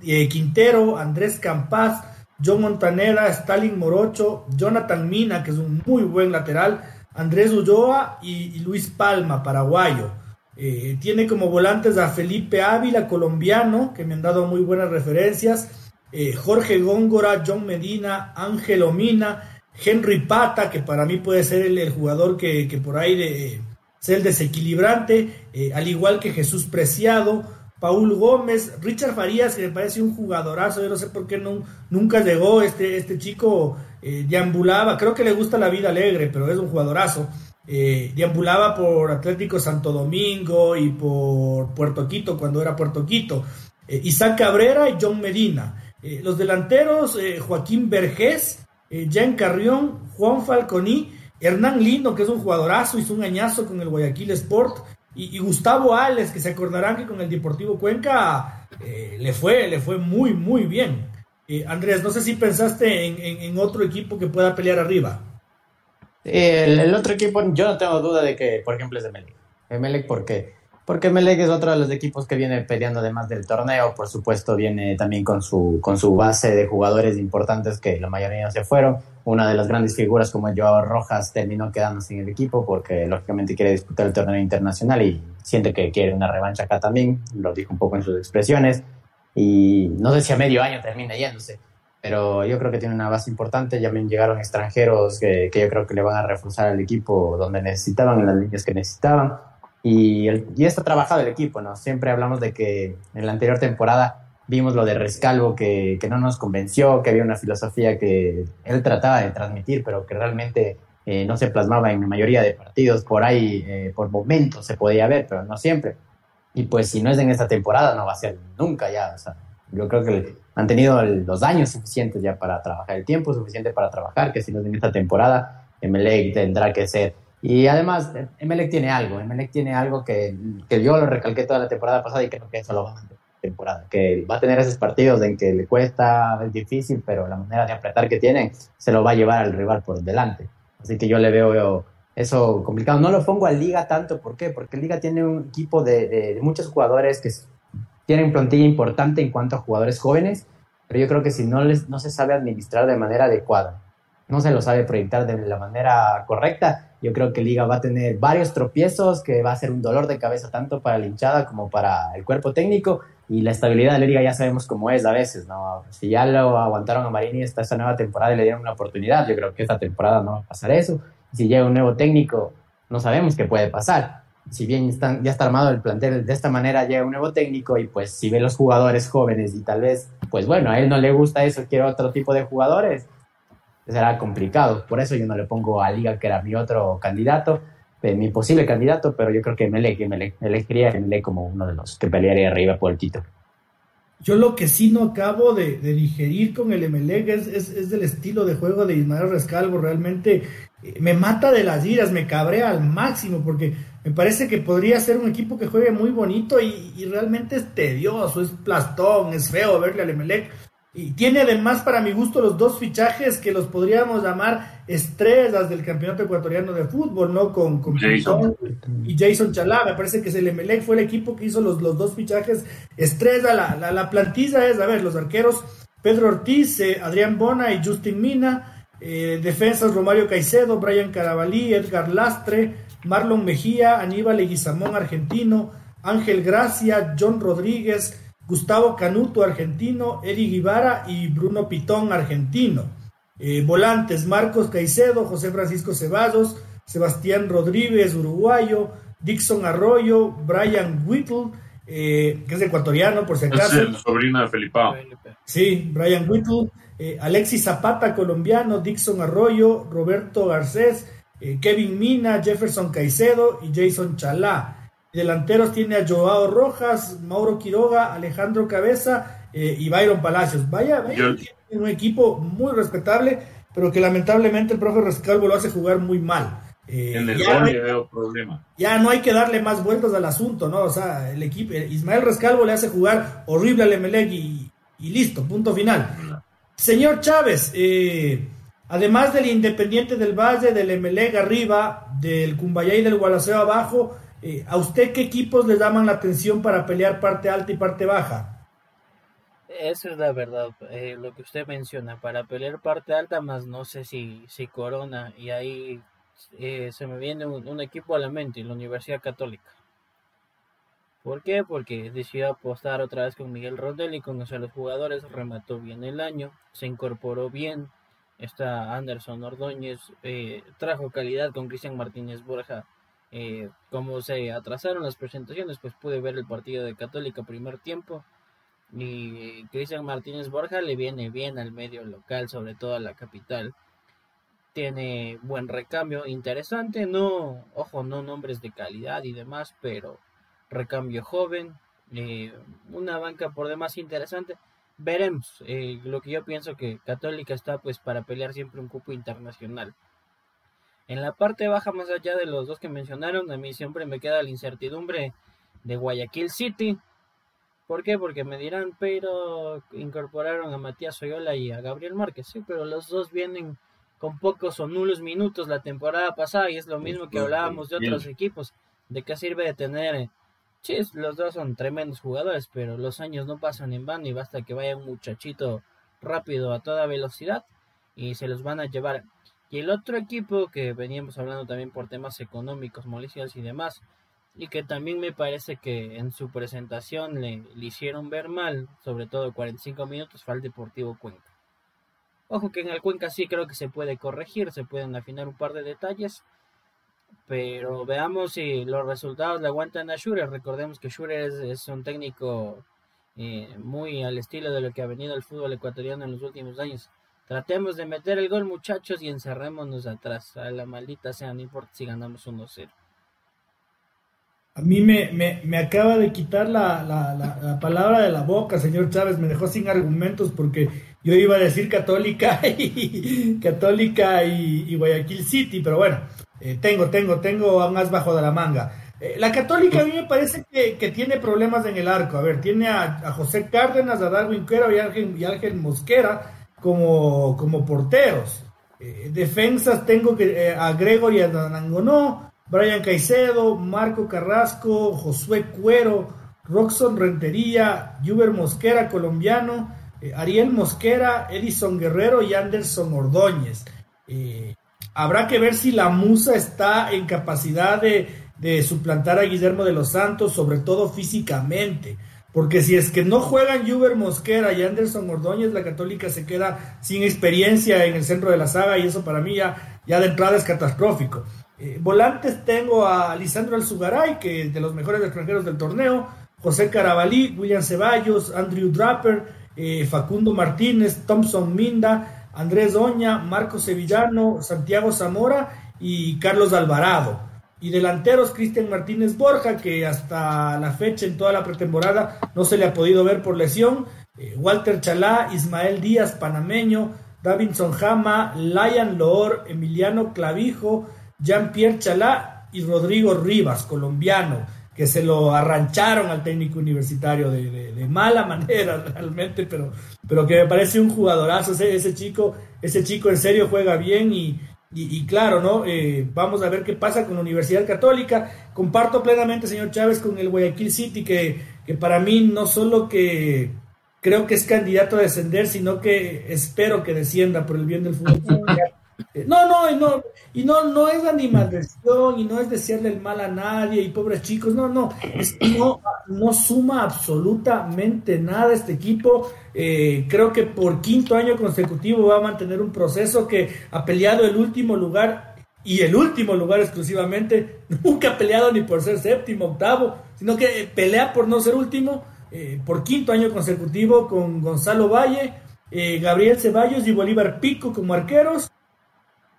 A: eh, Quintero, Andrés Campas, John Montanera, Stalin Morocho, Jonathan Mina, que es un muy buen lateral, Andrés Ulloa y, Luis Palma, paraguayo. Eh, tiene como volantes a Felipe Ávila, colombiano, que me han dado muy buenas referencias, eh, Jorge Góngora, John Medina, Ángel Omina, Henry Pata, que para mí puede ser el, jugador que, por ahí de, ser el desequilibrante, eh, al igual que Jesús Preciado, Paul Gómez, Richard Farías, que me parece un jugadorazo, yo no sé por qué no, nunca llegó este, este chico, eh, deambulaba, creo que le gusta la vida alegre, pero es un jugadorazo, eh, deambulaba por Atlético Santo Domingo y por Puerto Quito, cuando era Puerto Quito, eh, Isaac Cabrera y John Medina, los delanteros, Joaquín Vergés, Jean Carrión, Juan Falconi, Hernán Lindo, que es un jugadorazo, hizo un añazo con el Guayaquil Sport, y, Gustavo Ales, que se acordarán que con el Deportivo Cuenca eh, le, fue, le fue muy, muy bien. Andrés, no sé si pensaste en, otro equipo que pueda pelear arriba.
C: El, otro equipo, yo no tengo duda de que, por ejemplo, es de Melec. Melec, ¿por qué? Porque Melec es otro de los equipos que viene peleando además del torneo, por supuesto viene también con su, con su base de jugadores importantes que la mayoría se fueron. Una de las grandes figuras como Joao Rojas terminó quedándose en el equipo porque lógicamente quiere disputar el torneo internacional y siente que quiere una revancha acá también, lo dijo un poco en sus expresiones. Y no sé si a medio año termina yéndose pero yo creo que tiene una base importante. Ya me llegaron extranjeros que, que, yo creo que le van a reforzar al equipo donde necesitaban, en las líneas que necesitaban. Y, el, y está trabajado el equipo, ¿no? Siempre hablamos de que en la anterior temporada vimos lo de Rescalvo que, que no nos convenció, que había una filosofía que él trataba de transmitir, pero que realmente eh, no se plasmaba en la mayoría de partidos. Por ahí, eh, por momentos se podía ver, pero no siempre. Y pues si no es en esta temporada, no va a ser nunca ya. O sea, yo creo que han tenido los años suficientes ya para trabajar, el tiempo suficiente para trabajar, que si no es en esta temporada, Emelec tendrá que ser. Y además, Emelec tiene algo, Emelec tiene algo que, que yo lo recalqué toda la temporada pasada y creo que eso lo va a mantener temporada, que va a tener esos partidos en que le cuesta, es difícil, pero la manera de apretar que tiene se lo va a llevar al rival por delante. Así que yo le veo, eso complicado. No lo pongo a Liga tanto, ¿por qué? Porque Liga tiene un equipo de, de muchos jugadores que tienen plantilla importante en cuanto a jugadores jóvenes, pero yo creo que si no, les, no se sabe administrar de manera adecuada, no se lo sabe proyectar de la manera correcta, yo creo que Liga va a tener varios tropiezos que va a ser un dolor de cabeza tanto para la hinchada como para el cuerpo técnico y la estabilidad de la Liga ya sabemos cómo es a veces, ¿no? Si ya lo aguantaron a Marini esta, esta nueva temporada y le dieron una oportunidad, yo creo que esta temporada no va a pasar eso. Si llega un nuevo técnico, no sabemos qué puede pasar si bien están, ya está armado el plantel de esta manera, llega un nuevo técnico y pues si ve los jugadores jóvenes y tal vez, pues bueno, a él no le gusta eso, quiere otro tipo de jugadores, será complicado. Por eso yo no le pongo a Liga, que era mi otro candidato, eh, mi posible candidato, pero yo creo que me me elegiría a como uno de los que pelearía arriba por el título.
A: Yo lo que sí no acabo de, digerir con el Emelec es, es, del estilo de juego de Ismael Rescalvo. Realmente eh, me mata de las iras, me cabrea al máximo porque me parece que podría ser un equipo que juegue muy bonito y, y realmente es tedioso, es plastón, es feo verle al Emelec. Y tiene además para mi gusto los dos fichajes que los podríamos llamar estrellas del campeonato ecuatoriano de fútbol, ¿no? Con, con Jason. y Jason Chalá. Me parece que el Emelec fue el equipo que hizo los, los dos fichajes estrella. La, la, plantilla es, a ver, los arqueros Pedro Ortiz, eh, Adrián Bona y Justin Mina. Eh, defensas Romario Caicedo, Brian Carabalí, Edgar Lastre, Marlon Mejía, Aníbal Leguizamón argentino, Ángel Gracia, John Rodríguez, Gustavo Canuto, argentino, Eric Guevara y Bruno Pitón, argentino. Eh, volantes, Marcos Caicedo, José Francisco Ceballos, Sebastián Rodríguez, uruguayo, Dixon Arroyo, Brian Whittle, eh, que es ecuatoriano, por si acaso.
B: Es el sobrino de Felipao.
A: Sí, Brian Whittle, eh, Alexis Zapata, colombiano, Dixon Arroyo, Roberto Garcés, Kevin Mina, Jefferson Caicedo y Jason Chalá. Delanteros tiene a Joao Rojas, Mauro Quiroga, Alejandro Cabeza eh, y Byron Palacios. Vaya, vaya un equipo muy respetable, pero que lamentablemente el profe Rescalvo lo hace jugar muy mal.
B: Eh, en el gol veo problema.
A: Ya no hay que darle más vueltas al asunto, ¿no? O sea, el equipo, eh, Ismael Rescalvo le hace jugar horrible al Emelec y, y listo, punto final. Señor Chávez, además del Independiente del Valle, del Emelec arriba, del Cumbayá y del Gualaceo abajo, eh, ¿A usted qué equipos le llaman la atención para pelear parte alta y parte baja?
D: Esa es la verdad, eh, lo que usted menciona, para pelear parte alta, más no sé si, si Corona, y ahí eh, se me viene un, equipo a la mente, la Universidad Católica. ¿Por qué? Porque decidió apostar otra vez con Miguel Rodel y conocer a los jugadores, remató bien el año, se incorporó bien, está Anderson Ordóñez, trajo calidad con Cristian Martínez Borja, eh, como se atrasaron las presentaciones, pues pude ver el partido de Católica primer tiempo. Y Cristian Martínez Borja le viene bien al medio local, sobre todo a la capital. Tiene buen recambio, interesante, no, ojo, no nombres de calidad y demás, pero recambio joven, eh, una banca por demás interesante. Veremos, eh, lo que yo pienso que Católica está pues para pelear siempre un cupo internacional. En la parte baja, más allá de los dos que mencionaron, a mí siempre me queda la incertidumbre de Guayaquil City. ¿Por qué? Porque me dirán, pero incorporaron a Matías Oyola y a Gabriel Márquez, sí, pero los dos vienen con pocos o nulos minutos la temporada pasada y es lo mismo que hablábamos de otros equipos. ¿De qué sirve de tener... Eh, sí, los dos son tremendos jugadores, pero los años no pasan en vano y basta que vaya un muchachito rápido a toda velocidad y se los van a llevar. Y el otro equipo que veníamos hablando también por temas económicos, molestias y demás, y que también me parece que en su presentación le, hicieron ver mal, sobre todo 45 minutos, fue el Deportivo Cuenca. Ojo que en el Cuenca sí creo que se puede corregir, se pueden afinar un par de detalles, pero veamos si los resultados le aguantan a Schurer. Recordemos que Schurer es, un técnico eh, muy al estilo de lo que ha venido el fútbol ecuatoriano en los últimos años. Tratemos de meter el gol, muchachos, y encerrémonos atrás. A la maldita sea, no importa si ganamos 1-0.
A: A mí me, me, me, acaba de quitar la, la, la, palabra de la boca, señor Chávez. Me dejó sin argumentos porque yo iba a decir Católica <laughs> y, Católica y, Guayaquil City, pero bueno, eh, tengo, tengo, tengo a más bajo de la manga. Eh, la Católica a mí me parece que, que, tiene problemas en el arco. A ver, tiene a, José Cárdenas, a Darwin Cuero y Ángel, y Ángel Mosquera como, como porteros. Eh, defensas tengo que eh, a Gregory Anangonó, Brian Caicedo, Marco Carrasco, Josué Cuero, Roxon Rentería, Juber Mosquera, colombiano, eh, Ariel Mosquera, Edison Guerrero y Anderson Ordóñez. habrá que ver si la Musa está en capacidad de, de suplantar a Guillermo de los Santos, sobre todo físicamente. Porque si es que no juegan Juber Mosquera y Anderson Ordóñez, la Católica se queda sin experiencia en el centro de la saga y eso para mí ya, ya de entrada es catastrófico. Eh, volantes tengo a Lisandro Alzugaray, que es de los mejores extranjeros del torneo, José Carabalí, William Ceballos, Andrew Draper, eh, Facundo Martínez, Thompson Minda, Andrés Doña, Marco Sevillano, Santiago Zamora y Carlos Alvarado. Y delanteros, Cristian Martínez Borja, que hasta la fecha en toda la pretemporada no se le ha podido ver por lesión. Eh, Walter Chalá, Ismael Díaz, panameño, Davinson Jama, Layan Loor, Emiliano Clavijo, Jean-Pierre Chalá y Rodrigo Rivas, colombiano, que se lo arrancharon al técnico universitario de, mala <laughs> manera realmente, pero, pero que me parece un jugadorazo ese chico, ese chico en serio juega bien y, y, claro, ¿no? Eh, vamos a ver qué pasa con la Universidad Católica. Comparto plenamente, señor Chávez, con el Guayaquil City, que, que para mí no solo que creo que es candidato a descender, sino que espero que descienda por el bien del fútbol. <laughs> Eh, no, no, no, y no, no es animadversión y no es desearle el mal a nadie y pobres chicos, no, no, es, no, no suma absolutamente nada este equipo. Eh, creo que por quinto año consecutivo va a mantener un proceso que ha peleado el último lugar y el último lugar exclusivamente, <laughs> nunca ha peleado ni por ser séptimo, octavo, sino que pelea por no ser último, eh, por quinto año consecutivo con Gonzalo Valle, Gabriel Ceballos y Bolívar Pico como arqueros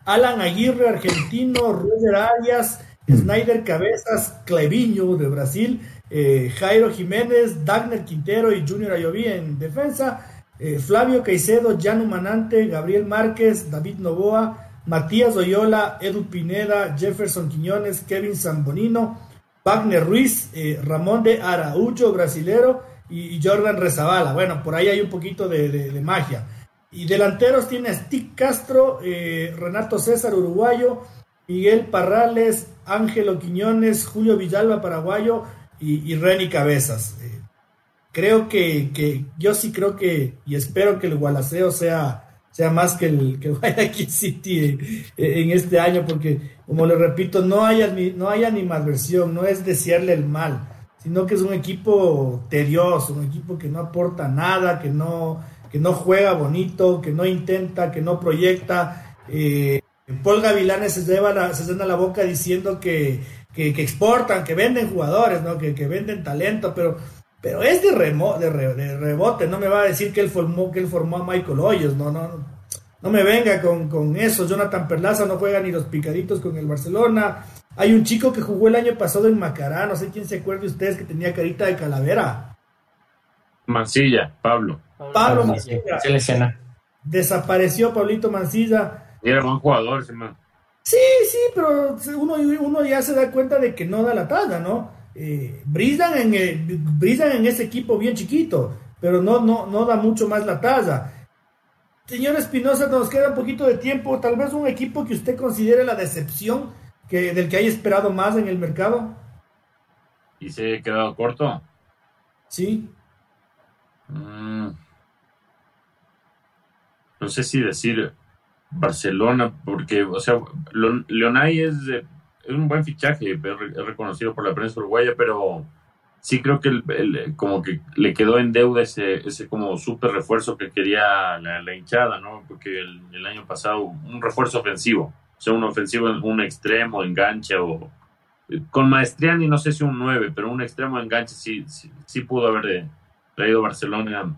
A: Alan Aguirre, argentino, Roger Arias, Snyder Cabezas, Cleviño de Brasil, eh, Jairo Jiménez, Dagner Quintero y Junior Ayoví en defensa, eh, Flavio Caicedo, Jan Manante, Gabriel Márquez, David Novoa, Matías Oyola, Edu Pineda, Jefferson Quiñones, Kevin Zambonino, Wagner Ruiz, eh, Ramón de Araújo, brasilero, y, Jordan Rezabala. Bueno, por ahí hay un poquito de magia. Y delanteros tiene a Stick Castro, eh, Renato César, uruguayo, Miguel Parrales, Ángelo Quiñones, Julio Villalba, paraguayo, y, y Reni Cabezas. Eh, creo que, yo sí creo que, y espero que el Gualaceo sea, sea más que el que <laughs> Guayaquil City eh, en este año, porque, como le repito, no hay, no hay animadversión, no es desearle el mal, sino que es un equipo tedioso, un equipo que no aporta nada, que no que no juega bonito, que no intenta, que no proyecta. Eh, Paul Gavilanes se lleva la, se llena la boca diciendo que, que, exportan, que venden jugadores, ¿no? que, que venden talento, pero, pero es de, remo, de, rebote, no me va a decir que él formó, que él formó a Michael Hoyos, no, no, no me venga con, con eso, Jonathan Perlaza no juega ni los picaditos con el Barcelona, hay un chico que jugó el año pasado en Macará, no sé quién se acuerde de ustedes que tenía carita de calavera.
B: Mancilla, Pablo.
A: Pablo Mancilla. Desapareció Pablito Mancilla.
B: era buen jugador ese man.
A: Sí, sí, pero uno, uno ya se da cuenta de que no da la talla, ¿no? Eh, brillan, en, en ese equipo bien chiquito, pero no, no, no da mucho más la talla. señor Espinosa, nos queda un poquito de tiempo. Tal vez un equipo que usted considere la decepción que, del que haya esperado más en el mercado.
B: ¿Y se ha quedado corto?
A: Sí.
B: Mm. No sé si decir Barcelona, porque, o sea, Leonay es, un buen fichaje, es reconocido por la prensa uruguaya, pero sí creo que como que le quedó en deuda ese, ese como súper refuerzo que quería la, hinchada, ¿no? Porque el, año pasado un refuerzo ofensivo, sea, un ofensivo, un extremo, enganche o con maestría ni no sé si un 9, pero un extremo enganche sí, sí, pudo haber traído Barcelona.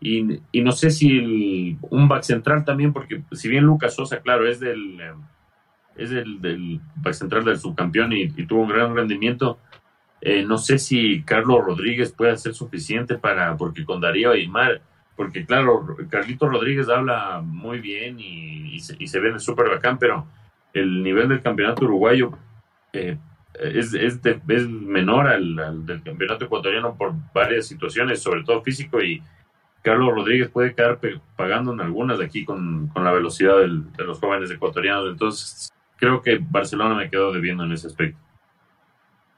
B: Y, y no sé si un back central también, porque si bien Lucas Sosa, claro, es del es del, back central del subcampeón y tuvo un gran rendimiento, eh, no sé si Carlos Rodríguez puede ser suficiente para, porque con Darío Aymar, porque claro, Carlito Rodríguez habla muy bien y, se, y se, ve súper bacán, pero el nivel del campeonato uruguayo eh, es, es, es, menor al, del campeonato ecuatoriano por varias situaciones, sobre todo físico, y Carlos Rodríguez puede quedar pagando en algunas de aquí con, con la velocidad de los jóvenes ecuatorianos. Entonces, creo que Barcelona me quedó debiendo en ese aspecto.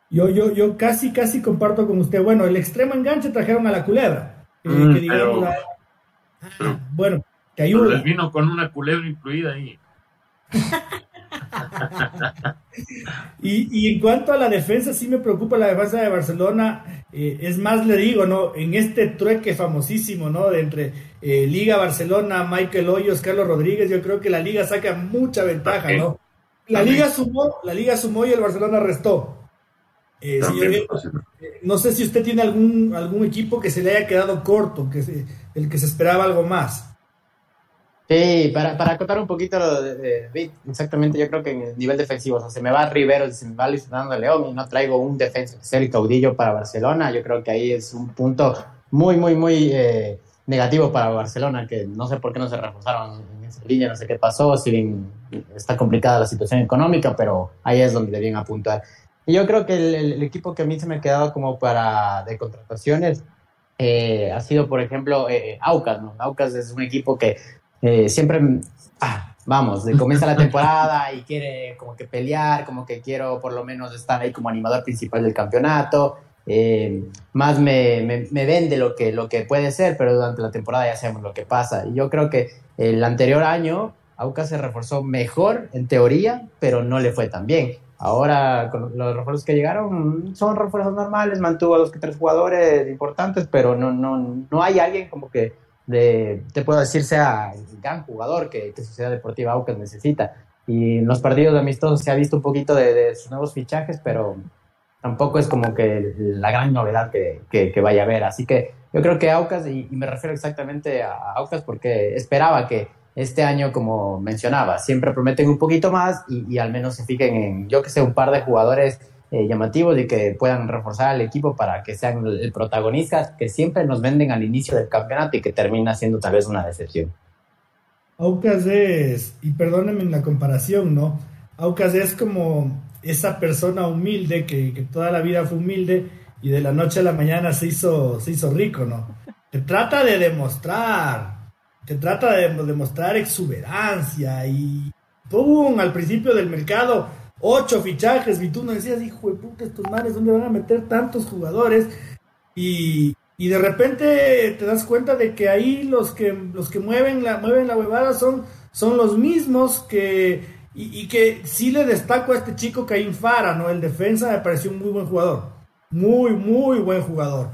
A: Yo, yo, yo casi, casi comparto con usted. Bueno, el extremo enganche trajeron a la culebra. Eh, mm, que digamos ah, bueno, que ayuda.
B: les vino con una culebra incluida ahí. <laughs>
A: y, y, en cuanto a la defensa, sí me preocupa la defensa de Barcelona. Eh, es más, le digo, ¿no? En este trueque famosísimo, ¿no? De entre eh, Liga Barcelona, Michael Hoyos, Carlos Rodríguez, yo creo que la Liga saca mucha ventaja, ¿no? La Liga sumó, la Liga sumó y el Barcelona restó. Eh, no sé si usted tiene algún, algún equipo que se le haya quedado corto, que el que se esperaba algo más.
C: Sí, para, para acotar un poquito lo de, exactamente, yo creo que en el nivel defensivo, o sea, se me va Rivero, se me va Luis Fernando León y no traigo un defensa que el caudillo para Barcelona, yo creo que ahí es un punto muy, muy, muy eh, negativo para Barcelona, que no sé por qué no se reforzaron en esa línea, no sé qué pasó, si bien está complicada la situación económica, pero ahí es donde debían apuntar. Y yo creo que el, equipo que a mí se me ha quedado como para de contrataciones eh, ha sido, por ejemplo, eh, Aucas, ¿no? Aucas es un equipo que eh, siempre, ah, vamos, comienza la temporada y quiere como que pelear, como que quiero por lo menos estar ahí como animador principal del campeonato. más me, me, vende lo que, lo que puede ser, pero durante la temporada ya sabemos lo que pasa. Y yo creo que el anterior año Aucas se reforzó mejor en teoría, pero no le fue tan bien. Ahora, con los refuerzos que llegaron, son refuerzos normales, mantuvo a dos que tres jugadores importantes, pero no, no, no hay alguien como que de, te puedo decir sea el gran jugador que, que Sociedad Deportiva Aucas necesita. Y en los partidos de amistosos se ha visto un poquito de, sus nuevos fichajes, pero tampoco es como que la gran novedad que, que, vaya a haber. Así que yo creo que Aucas, y, y me refiero exactamente a Aucas porque esperaba que este año, como mencionaba, siempre prometen un poquito más y, al menos se fijen en, yo que sé, un par de jugadores eh, llamativos y que puedan reforzar al equipo para que sean el protagonista que siempre nos venden al inicio del campeonato y que termina siendo tal vez una decepción.
A: Aucas es, y perdónenme la comparación, ¿no? Aucas es como esa persona humilde que, que, toda la vida fue humilde y de la noche a la mañana se hizo, se hizo rico, ¿no? Se trata de demostrar, te trata de demostrar exuberancia y ¡pum! Al principio del mercado, ocho fichajes y tú no decías, hijo de puta, estos manes, ¿dónde van a meter tantos jugadores? Y, de repente te das cuenta de que ahí los que, los que mueven la, mueven la huevada son, son los mismos que, y, que sí le destaco a este chico Caín Fara, ¿no? El defensa me pareció un muy buen jugador, muy, muy buen jugador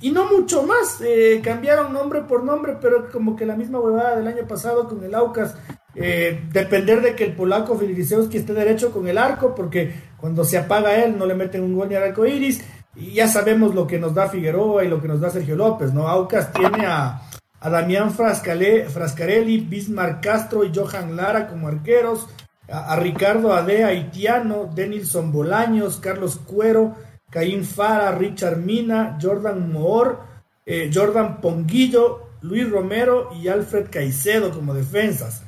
A: y no mucho más, eh, cambiaron nombre por nombre, pero como que la misma huevada del año pasado con el Aucas, eh, depender de que el polaco Filisewski esté derecho con el arco, porque cuando se apaga él no le meten un gol ni arco iris, y ya sabemos lo que nos da Figueroa y lo que nos da Sergio López, ¿no? Aucas tiene a, Damián Frascarelli, Bismarck Castro y Johan Lara como arqueros, a, Ricardo Adea Haitiano, Denilson Bolaños, Carlos Cuero, Caín Fara, Richard Mina, Jordan Moore, eh, Jordan Ponguillo, Luis Romero y Alfred Caicedo como defensas.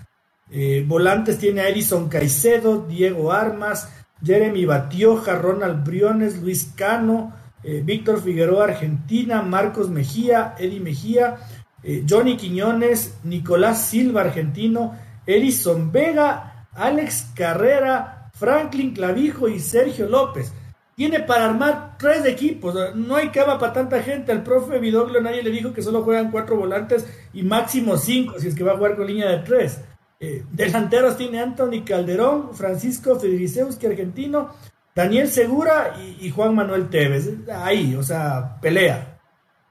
A: Eh, volantes tiene a Edison Caicedo, Diego Armas, Jeremy Batioja, Ronald Briones, Luis Cano, eh, Víctor Figueroa Argentina, Marcos Mejía, Eddie Mejía, eh, Johnny Quiñones, Nicolás Silva, argentino, Elison Vega, Alex Carrera, Franklin Clavijo y Sergio López. Tiene para armar tres equipos. No hay cama para tanta gente. Al profe Vidoglio nadie le dijo que solo juegan cuatro volantes y máximo cinco si es que va a jugar con línea de tres. Eh, delanteros tiene Anthony Calderón, Francisco Fedriceuski, argentino, Daniel Segura y, Juan Manuel Tevez. Ahí, o sea, pelea.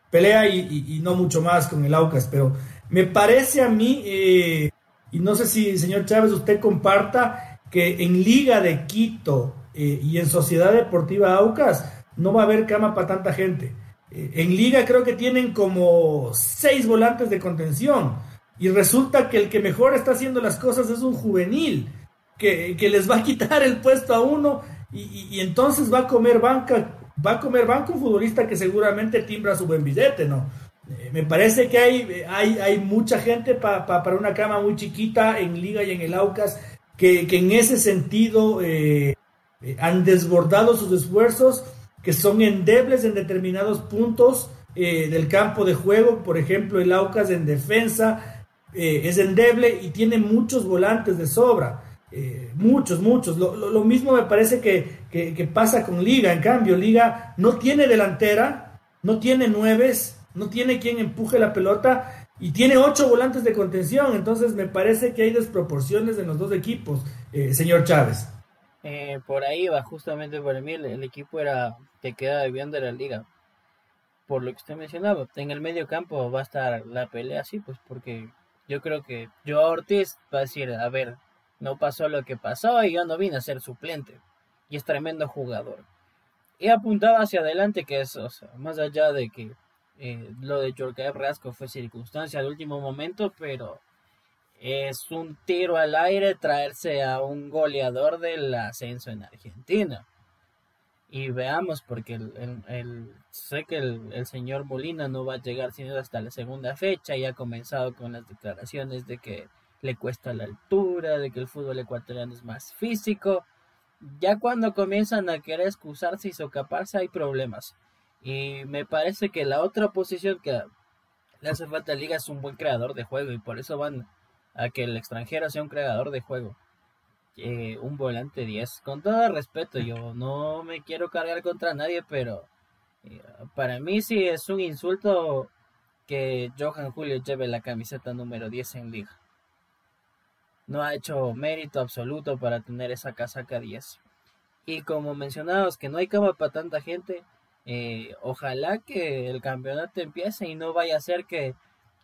A: Pelea y, no mucho más con el Aucas. Pero me parece a mí, eh, y no sé si, señor Chávez, usted comparta que en Liga de Quito eh, y en Sociedad Deportiva Aucas no va a haber cama para tanta gente. en Liga creo que tienen como seis volantes de contención y resulta que el que mejor está haciendo las cosas es un juvenil, que, les va a quitar el puesto a uno y, entonces va a comer banca, va a comer banca un futbolista que seguramente timbra su buen billete, ¿no? Eh, me parece que hay, hay, hay mucha gente para una cama muy chiquita en Liga y en el Aucas que, en ese sentido eh, eh, han desbordado sus esfuerzos, que son endebles en determinados puntos del campo de juego, por ejemplo, el Aucas en defensa, eh, es endeble y tiene muchos volantes de sobra. Eh, muchos, muchos. Lo, mismo me parece que, pasa con Liga. En cambio, Liga no tiene delantera, no tiene nueves, no tiene quien empuje la pelota y tiene ocho volantes de contención. Entonces me parece que hay desproporciones en los dos equipos, eh, señor Chávez.
D: por ahí va, justamente por mí, el, equipo era que queda debiendo de la liga. Por lo que usted mencionaba, en el medio campo va a estar la pelea así, pues porque yo creo que Joao Ortiz va a decir, a ver, no pasó lo que pasó y yo no vine a ser suplente. Y es tremendo jugador. Y apuntaba hacia adelante que eso, más allá de que eh, lo de Jorge Rasco fue circunstancia de último momento, pero es un tiro al aire traerse a un goleador del ascenso en Argentina y veamos, porque el, sé que el, señor Molina no va a llegar sino hasta la segunda fecha y ha comenzado con las declaraciones de que le cuesta la altura, de que el fútbol ecuatoriano es más físico. Ya cuando comienzan a querer excusarse y socaparse hay problemas. Y me parece que la otra posición que le hace falta a Liga es un buen creador de juego y por eso van a que el extranjero sea un creador de juego. Eh, un volante 10. Con todo respeto, yo no me quiero cargar contra nadie, pero eh, para mí sí es un insulto que Johan Julio lleve la camiseta número 10 en liga. No ha hecho mérito absoluto para tener esa casaca 10. Y como mencionados que no hay cama para tanta gente, eh, ojalá que el campeonato empiece y no vaya a ser que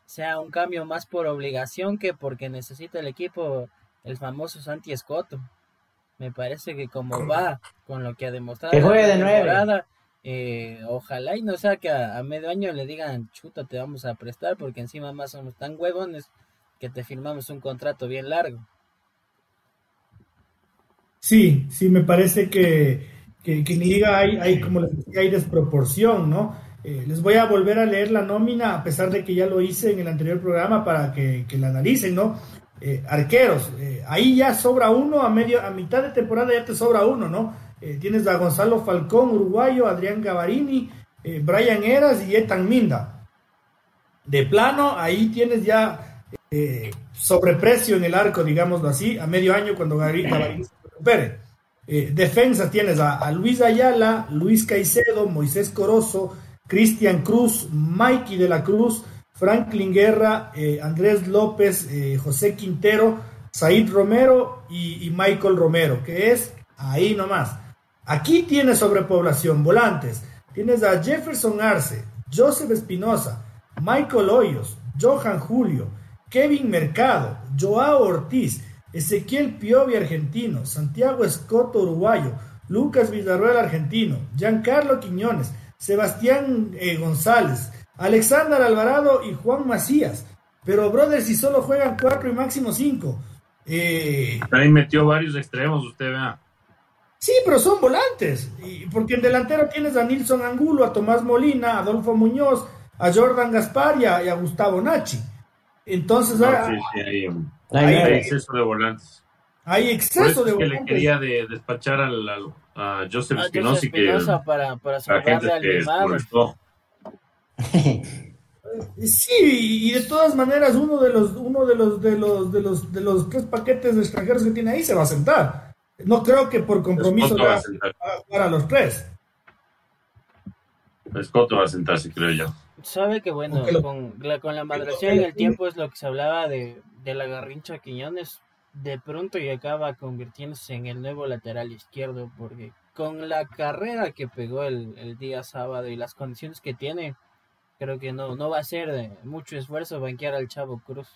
D: sea un cambio más por obligación que porque necesita el equipo el famoso Santi Escoto. Me parece que como va con lo que ha demostrado
C: que juegue de nueve.
D: Eh, ojalá y no sea que a, medio año le digan, chuta, te vamos a prestar, porque encima más somos tan huevones que te firmamos un contrato bien largo.
A: Sí, sí, me parece que, que, que liga hay, hay, como les decía, hay desproporción, ¿no? Eh, les voy a volver a leer la nómina, a pesar de que ya lo hice en el anterior programa, para que, que la analicen, ¿no? Eh, arqueros. Eh, ahí ya sobra uno, a, medio, a mitad de temporada ya te sobra uno, ¿no? Eh, tienes a Gonzalo Falcón, uruguayo, Adrián Gavarini, Brian Eras y Etan Minda. De plano, ahí tienes ya sobreprecio en el arco, digámoslo así, a medio año cuando Gavarini se recupere. defensa tienes a, a, Luis Ayala, Luis Caicedo, Moisés Corozo, Cristian Cruz, Mikey de la Cruz, Franklin Guerra, eh, Andrés López, eh, José Quintero, Said Romero y, Michael Romero, que es ahí nomás. Aquí tienes sobrepoblación, volantes. Tienes a Jefferson Arce, Joseph Espinosa, Michael Hoyos, Johan Julio, Kevin Mercado, Joao Ortiz, Ezequiel Piovi argentino, Santiago Escoto uruguayo, Lucas Villarreal argentino, Giancarlo Quiñones, Sebastián eh, González, Alexander Alvarado y Juan Macías. Pero, brother, si solo juegan cuatro y máximo cinco.
B: Eh... Ahí metió varios extremos, usted vea.
A: Sí, pero son volantes. Y porque en delantero tienes a Nilson Angulo, a Tomás Molina, a Adolfo Muñoz, a Jordan Gaspar y a, Gustavo Nachi. Entonces,
B: ah, hay, exceso de volantes.
A: Hay exceso de
B: volantes. que le quería de, despachar al, a Joseph Espinosa
D: que para, para, para
B: la gente que
A: Sí, y de todas maneras uno de los uno de los de los de los de los tres paquetes de extranjeros que tiene ahí se va a sentar. No creo que por compromiso va a, jugar a los tres.
B: Escoto va a sentarse, creo yo.
D: Sabe que bueno, con, la, con la maduración en el tiempo es lo que se hablaba de, de la garrincha Quiñones. De pronto y acaba convirtiéndose en el nuevo lateral izquierdo, porque con la carrera que pegó el, el día sábado y las condiciones que tiene, creo que no, no va a ser de mucho esfuerzo banquear al Chavo Cruz.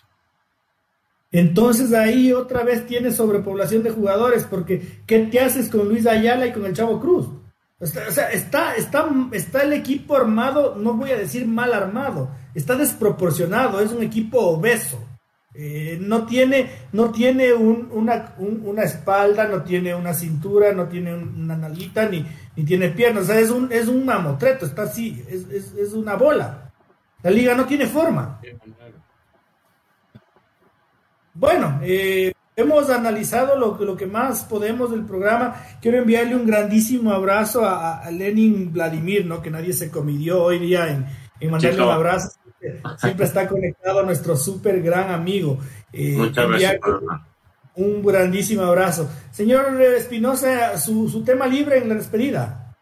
A: Entonces ahí otra vez tienes sobrepoblación de jugadores, porque ¿qué te haces con Luis Ayala y con el Chavo Cruz? O sea, está, está, está el equipo armado, no voy a decir mal armado, está desproporcionado, es un equipo obeso. Eh, no tiene, no tiene una, una, espalda, no tiene una cintura, no tiene una nalguita, ni, ni tiene piernas. O sea, es un, es un mamotreto, está así, es, es, es una bola. La liga no tiene forma. Bueno, eh, hemos analizado lo, lo que más podemos del programa. Quiero enviarle un grandísimo abrazo a, Lenin Vladimir, ¿no? Que nadie se comidió hoy día en, en mandarle un abrazo siempre está conectado a nuestro súper gran amigo.
B: Eh, Muchas gracias.
A: Un grandísimo abrazo. Señor Espinosa, su, su, tema libre en la despedida.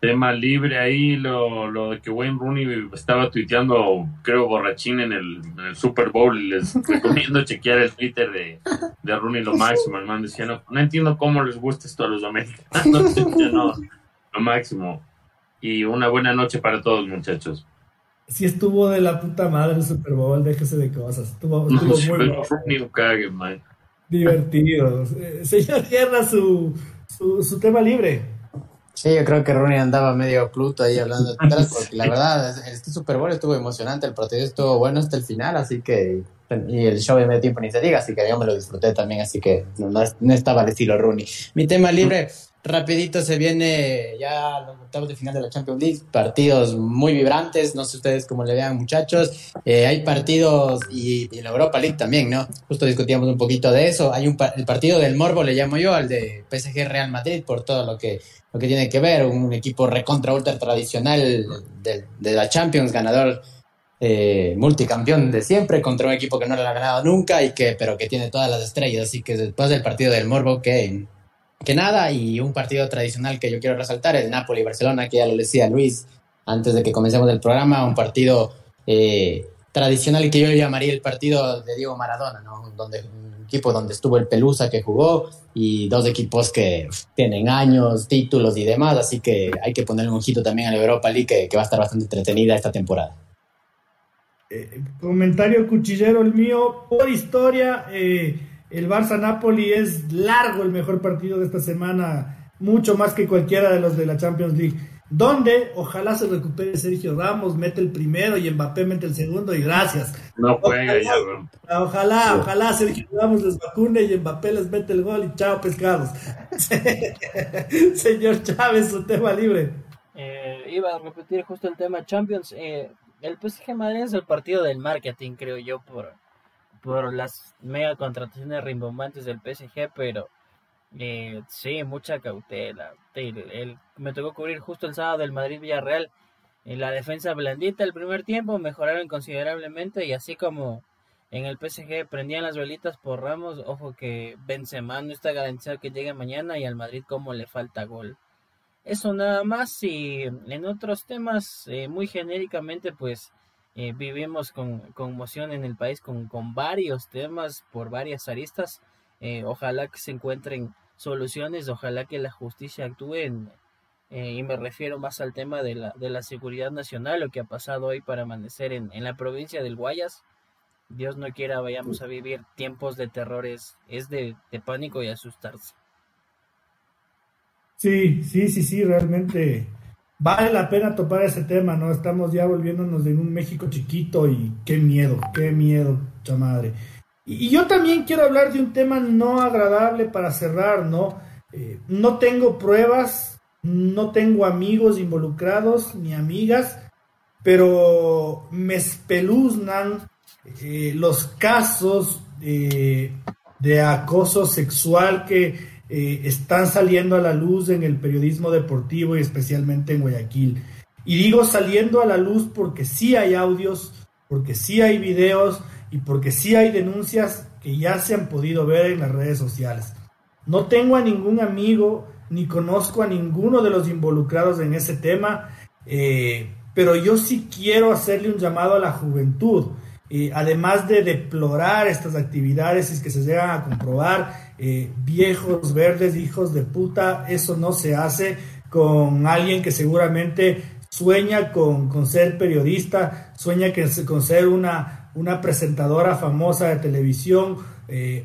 B: Tema libre ahí, lo, lo de que Wayne Rooney estaba tuiteando, creo, borrachín en el, Super Bowl. Y les recomiendo chequear el Twitter de, de Rooney lo máximo. Hermano, decía, no, no entiendo cómo les gusta esto a los americanos. no, lo máximo. Y una buena noche para todos, muchachos
A: sí estuvo de la puta madre el Super Bowl, déjese de cosas. Estuvo, estuvo muy divertido. Eh, <laughs> señor Guerra, su, su, su, tema libre.
C: Sí, yo creo que Rooney andaba medio Pluto ahí hablando de atrás, porque la verdad, este Super Bowl estuvo emocionante, el partido estuvo bueno hasta el final, así que. Y el show de medio tiempo ni se diga, así que yo me lo disfruté también, así que no, no estaba al estilo Rooney. Mi tema libre. Rapidito se viene ya los octavos de final de la Champions League, partidos muy vibrantes, no sé ustedes cómo le vean muchachos, eh, hay partidos y, en la Europa League también, ¿no? Justo discutíamos un poquito de eso, hay un el partido del Morbo, le llamo yo, al de PSG Real Madrid, por todo lo que, lo que tiene que ver, un equipo recontra ultra tradicional de, la Champions, ganador eh, multicampeón de siempre contra un equipo que no le ha ganado nunca y que pero que tiene todas las estrellas. Así que después del partido del Morbo que que nada, y un partido tradicional que yo quiero resaltar, el Napoli-Barcelona, que ya lo decía Luis antes de que comencemos el programa, un partido eh, tradicional que yo llamaría el partido de Diego Maradona, ¿no? Donde, un equipo donde estuvo el Pelusa que jugó y dos equipos que tienen años, títulos y demás, así que hay que poner un ojito también a la Europa League que, que va a estar bastante entretenida esta temporada.
A: Eh, comentario cuchillero el mío, por historia, eh, el Barça Napoli es largo el mejor partido de esta semana, mucho más que cualquiera de los de la Champions League. Donde ojalá se recupere Sergio Ramos, mete el primero y Mbappé mete el segundo y gracias.
B: No juega
A: ojalá, ya, Ojalá, ojalá Sergio Ramos les vacune y Mbappé les mete el gol y chao pescados. <laughs> Señor Chávez, su tema libre.
D: Eh, iba a repetir justo el tema Champions. Eh, el PSG Madrid es el partido del marketing, creo yo, por, por las mega contrataciones rimbombantes del PSG, pero eh, sí, mucha cautela. El, me tocó cubrir justo el sábado del Madrid-Villarreal. En la defensa blandita el primer tiempo mejoraron considerablemente y así como en el PSG prendían las velitas por Ramos, ojo que Benzema no está garantizado que llegue mañana y al Madrid como le falta gol. Eso nada más y en otros temas eh, muy genéricamente pues eh, vivimos con conmoción en el país con, con varios temas por varias aristas. Eh, ojalá que se encuentren soluciones, ojalá que la justicia actúe eh, y me refiero más al tema de la, de la seguridad nacional, lo que ha pasado hoy para amanecer en, en la provincia del Guayas. Dios no quiera vayamos a vivir tiempos de terrores, es de, de pánico y asustarse.
A: Sí, sí, sí, sí, realmente vale la pena topar ese tema, ¿no? Estamos ya volviéndonos de un México chiquito y qué miedo, qué miedo, chamadre. Y, yo también quiero hablar de un tema no agradable para cerrar, ¿no? Eh, no tengo pruebas, no tengo amigos involucrados ni amigas, pero me espeluznan eh, los casos de acoso sexual que eh, están saliendo a la luz en el periodismo deportivo y especialmente en Guayaquil. Y digo saliendo a la luz porque sí hay audios, porque sí hay videos y porque sí hay denuncias que ya se han podido ver en las redes sociales. No tengo a ningún amigo ni conozco a ninguno de los involucrados en ese tema, eh, pero yo sí quiero hacerle un llamado a la juventud. Eh, además de deplorar estas actividades, y que se llegan a comprobar, eh, viejos verdes, hijos de puta, eso no se hace con alguien que seguramente sueña con, ser periodista, sueña con ser una, una presentadora famosa de televisión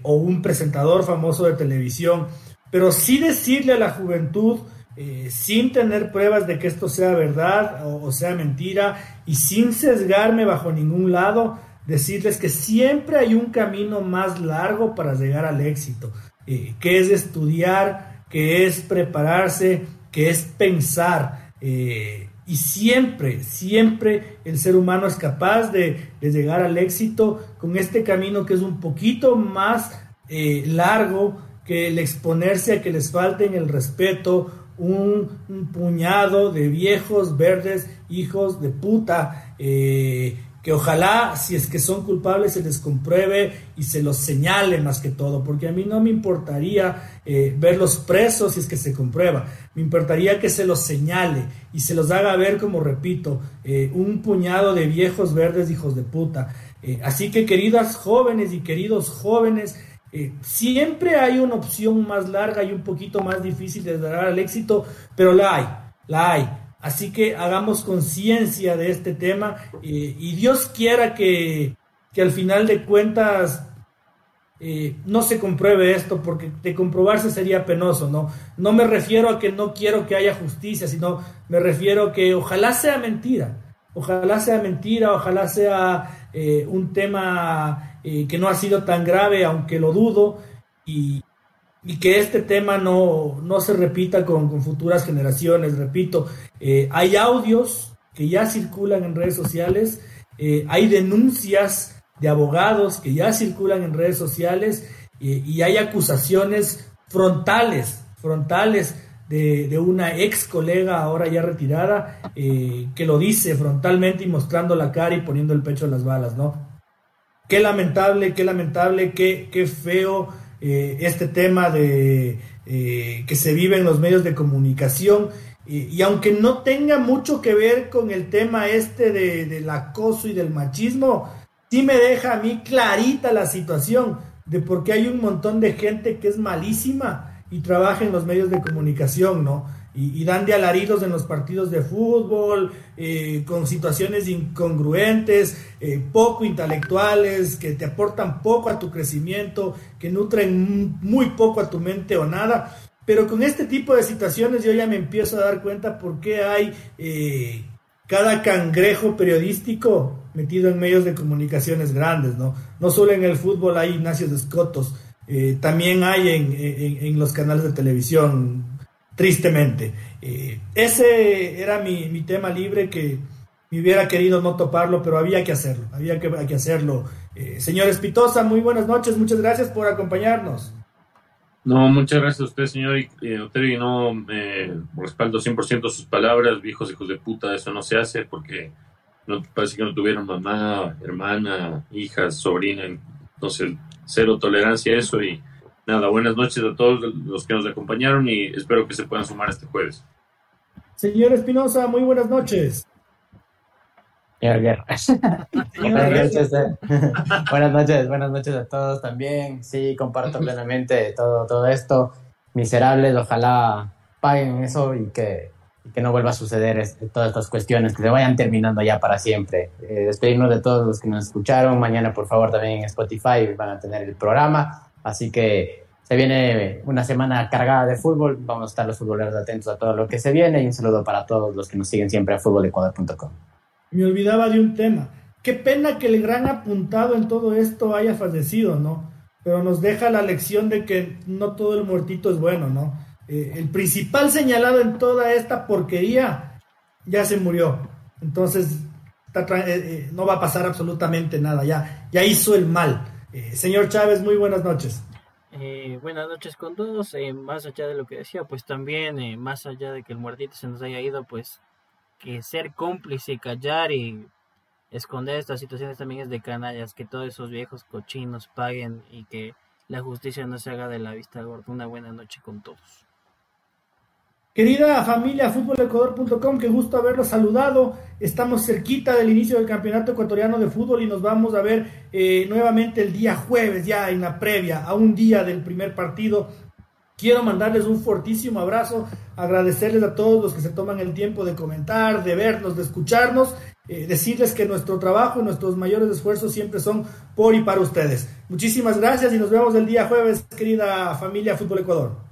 A: o un presentador famoso de televisión. Pero sí decirle a la juventud, eh, sin tener pruebas de que esto sea verdad o, sea mentira, y sin sesgarme bajo ningún lado, decirles que siempre hay un camino más largo para llegar al éxito, eh, que es estudiar, que es prepararse, que es pensar. Eh, y siempre, siempre el ser humano es capaz de, llegar al éxito con este camino que es un poquito más largo, que el exponerse a que les falten el respeto un, puñado de viejos verdes hijos de puta eh, que ojalá si es que son culpables se les compruebe y se los señale más que todo porque a mí no me importaría eh, verlos presos si es que se comprueba me importaría que se los señale y se los haga ver como repito eh, un puñado de viejos verdes hijos de puta así que queridas jóvenes y queridos jóvenes eh, siempre hay una opción más larga y un poquito más difícil de dar al éxito, pero la hay, la hay. Así que hagamos conciencia de este tema eh, y Dios quiera que, que, al final de cuentas eh, no se compruebe esto, porque de comprobarse sería penoso, ¿no? No me refiero a que no quiero que haya justicia, sino me refiero a que ojalá sea mentira, ojalá sea mentira, ojalá sea un tema eh, que no ha sido tan grave, aunque lo dudo, y, que este tema no, no se repita con, futuras generaciones. Repito, eh, hay audios que ya circulan en redes sociales, eh, hay denuncias de abogados que ya circulan en redes sociales y hay acusaciones frontales, frontales de, de, una ex colega ahora ya retirada que lo dice frontalmente y mostrando la cara y poniendo el pecho en las balas, ¿no? Qué lamentable, qué lamentable, qué, qué feo eh, este tema de eh, que se vive en los medios de comunicación. Y, aunque no tenga mucho que ver con el tema este de, del acoso y del machismo, sí me deja a mí clarita la situación de por qué hay un montón de gente que es malísima y trabaja en los medios de comunicación, ¿no? Y, dan de alaridos en los partidos de fútbol, eh, con situaciones incongruentes, eh, poco intelectuales, que te aportan poco a tu crecimiento, que nutren muy poco a tu mente o nada. Pero con este tipo de situaciones yo ya me empiezo a dar cuenta por qué hay eh, cada cangrejo periodístico metido en medios de comunicaciones grandes, ¿no? No solo en el fútbol hay Ignacio escotos, también hay en, en los canales de televisión tristemente. Eh, ese era mi, tema libre que me hubiera querido no toparlo, pero había que hacerlo, había que, hacerlo. Eh, señor Espitosa, muy buenas noches, muchas gracias por acompañarnos.
B: No, muchas gracias a usted, señor eh, y no eh, respaldo 100% sus palabras, viejos hijos de puta, eso no se hace porque no, parece que no tuvieron mamá, hermana, hija, sobrina, entonces cero tolerancia a eso y nada, buenas noches a todos los que nos acompañaron y espero que se puedan sumar este jueves.
A: Señor Espinosa, muy buenas noches.
C: Señor <laughs> buenas, noches, eh. <laughs> buenas noches, buenas noches a todos también. Sí, comparto plenamente todo, todo esto. Miserables, ojalá paguen eso y que, que no vuelva a suceder todas estas cuestiones, que se vayan terminando ya para siempre. Eh, despedirnos de todos los que nos escucharon. Mañana, por favor, también en Spotify van a tener el programa. Así que se viene una semana cargada de fútbol. Vamos a estar los futboleros atentos a todo lo que se viene y un saludo para todos los que nos siguen siempre a futbolecuador.com.
A: Me olvidaba de un tema. Qué pena que el gran apuntado en todo esto haya fallecido, ¿no? Pero nos deja la lección de que no todo el muertito es bueno, ¿no? Eh, el principal señalado en toda esta porquería ya se murió. Entonces, eh, eh, no va a pasar absolutamente nada. Ya, ya hizo el mal. Señor Chávez, muy buenas noches.
D: Eh, buenas noches con todos. Eh, más allá de lo que decía, pues también, eh, más allá de que el muertito se nos haya ido, pues que ser cómplice callar y esconder estas situaciones también es de canallas, que todos esos viejos cochinos paguen y que la justicia no se haga de la vista gorda. Una buena noche con todos.
A: Querida familia futbolecuador.com, qué gusto haberlos saludado. Estamos cerquita del inicio del campeonato ecuatoriano de fútbol y nos vamos a ver eh, nuevamente el día jueves, ya en la previa, a un día del primer partido. Quiero mandarles un fortísimo abrazo, agradecerles a todos los que se toman el tiempo de comentar, de vernos, de escucharnos, eh, decirles que nuestro trabajo y nuestros mayores esfuerzos siempre son por y para ustedes. Muchísimas gracias y nos vemos el día jueves, querida familia Fútbol Ecuador.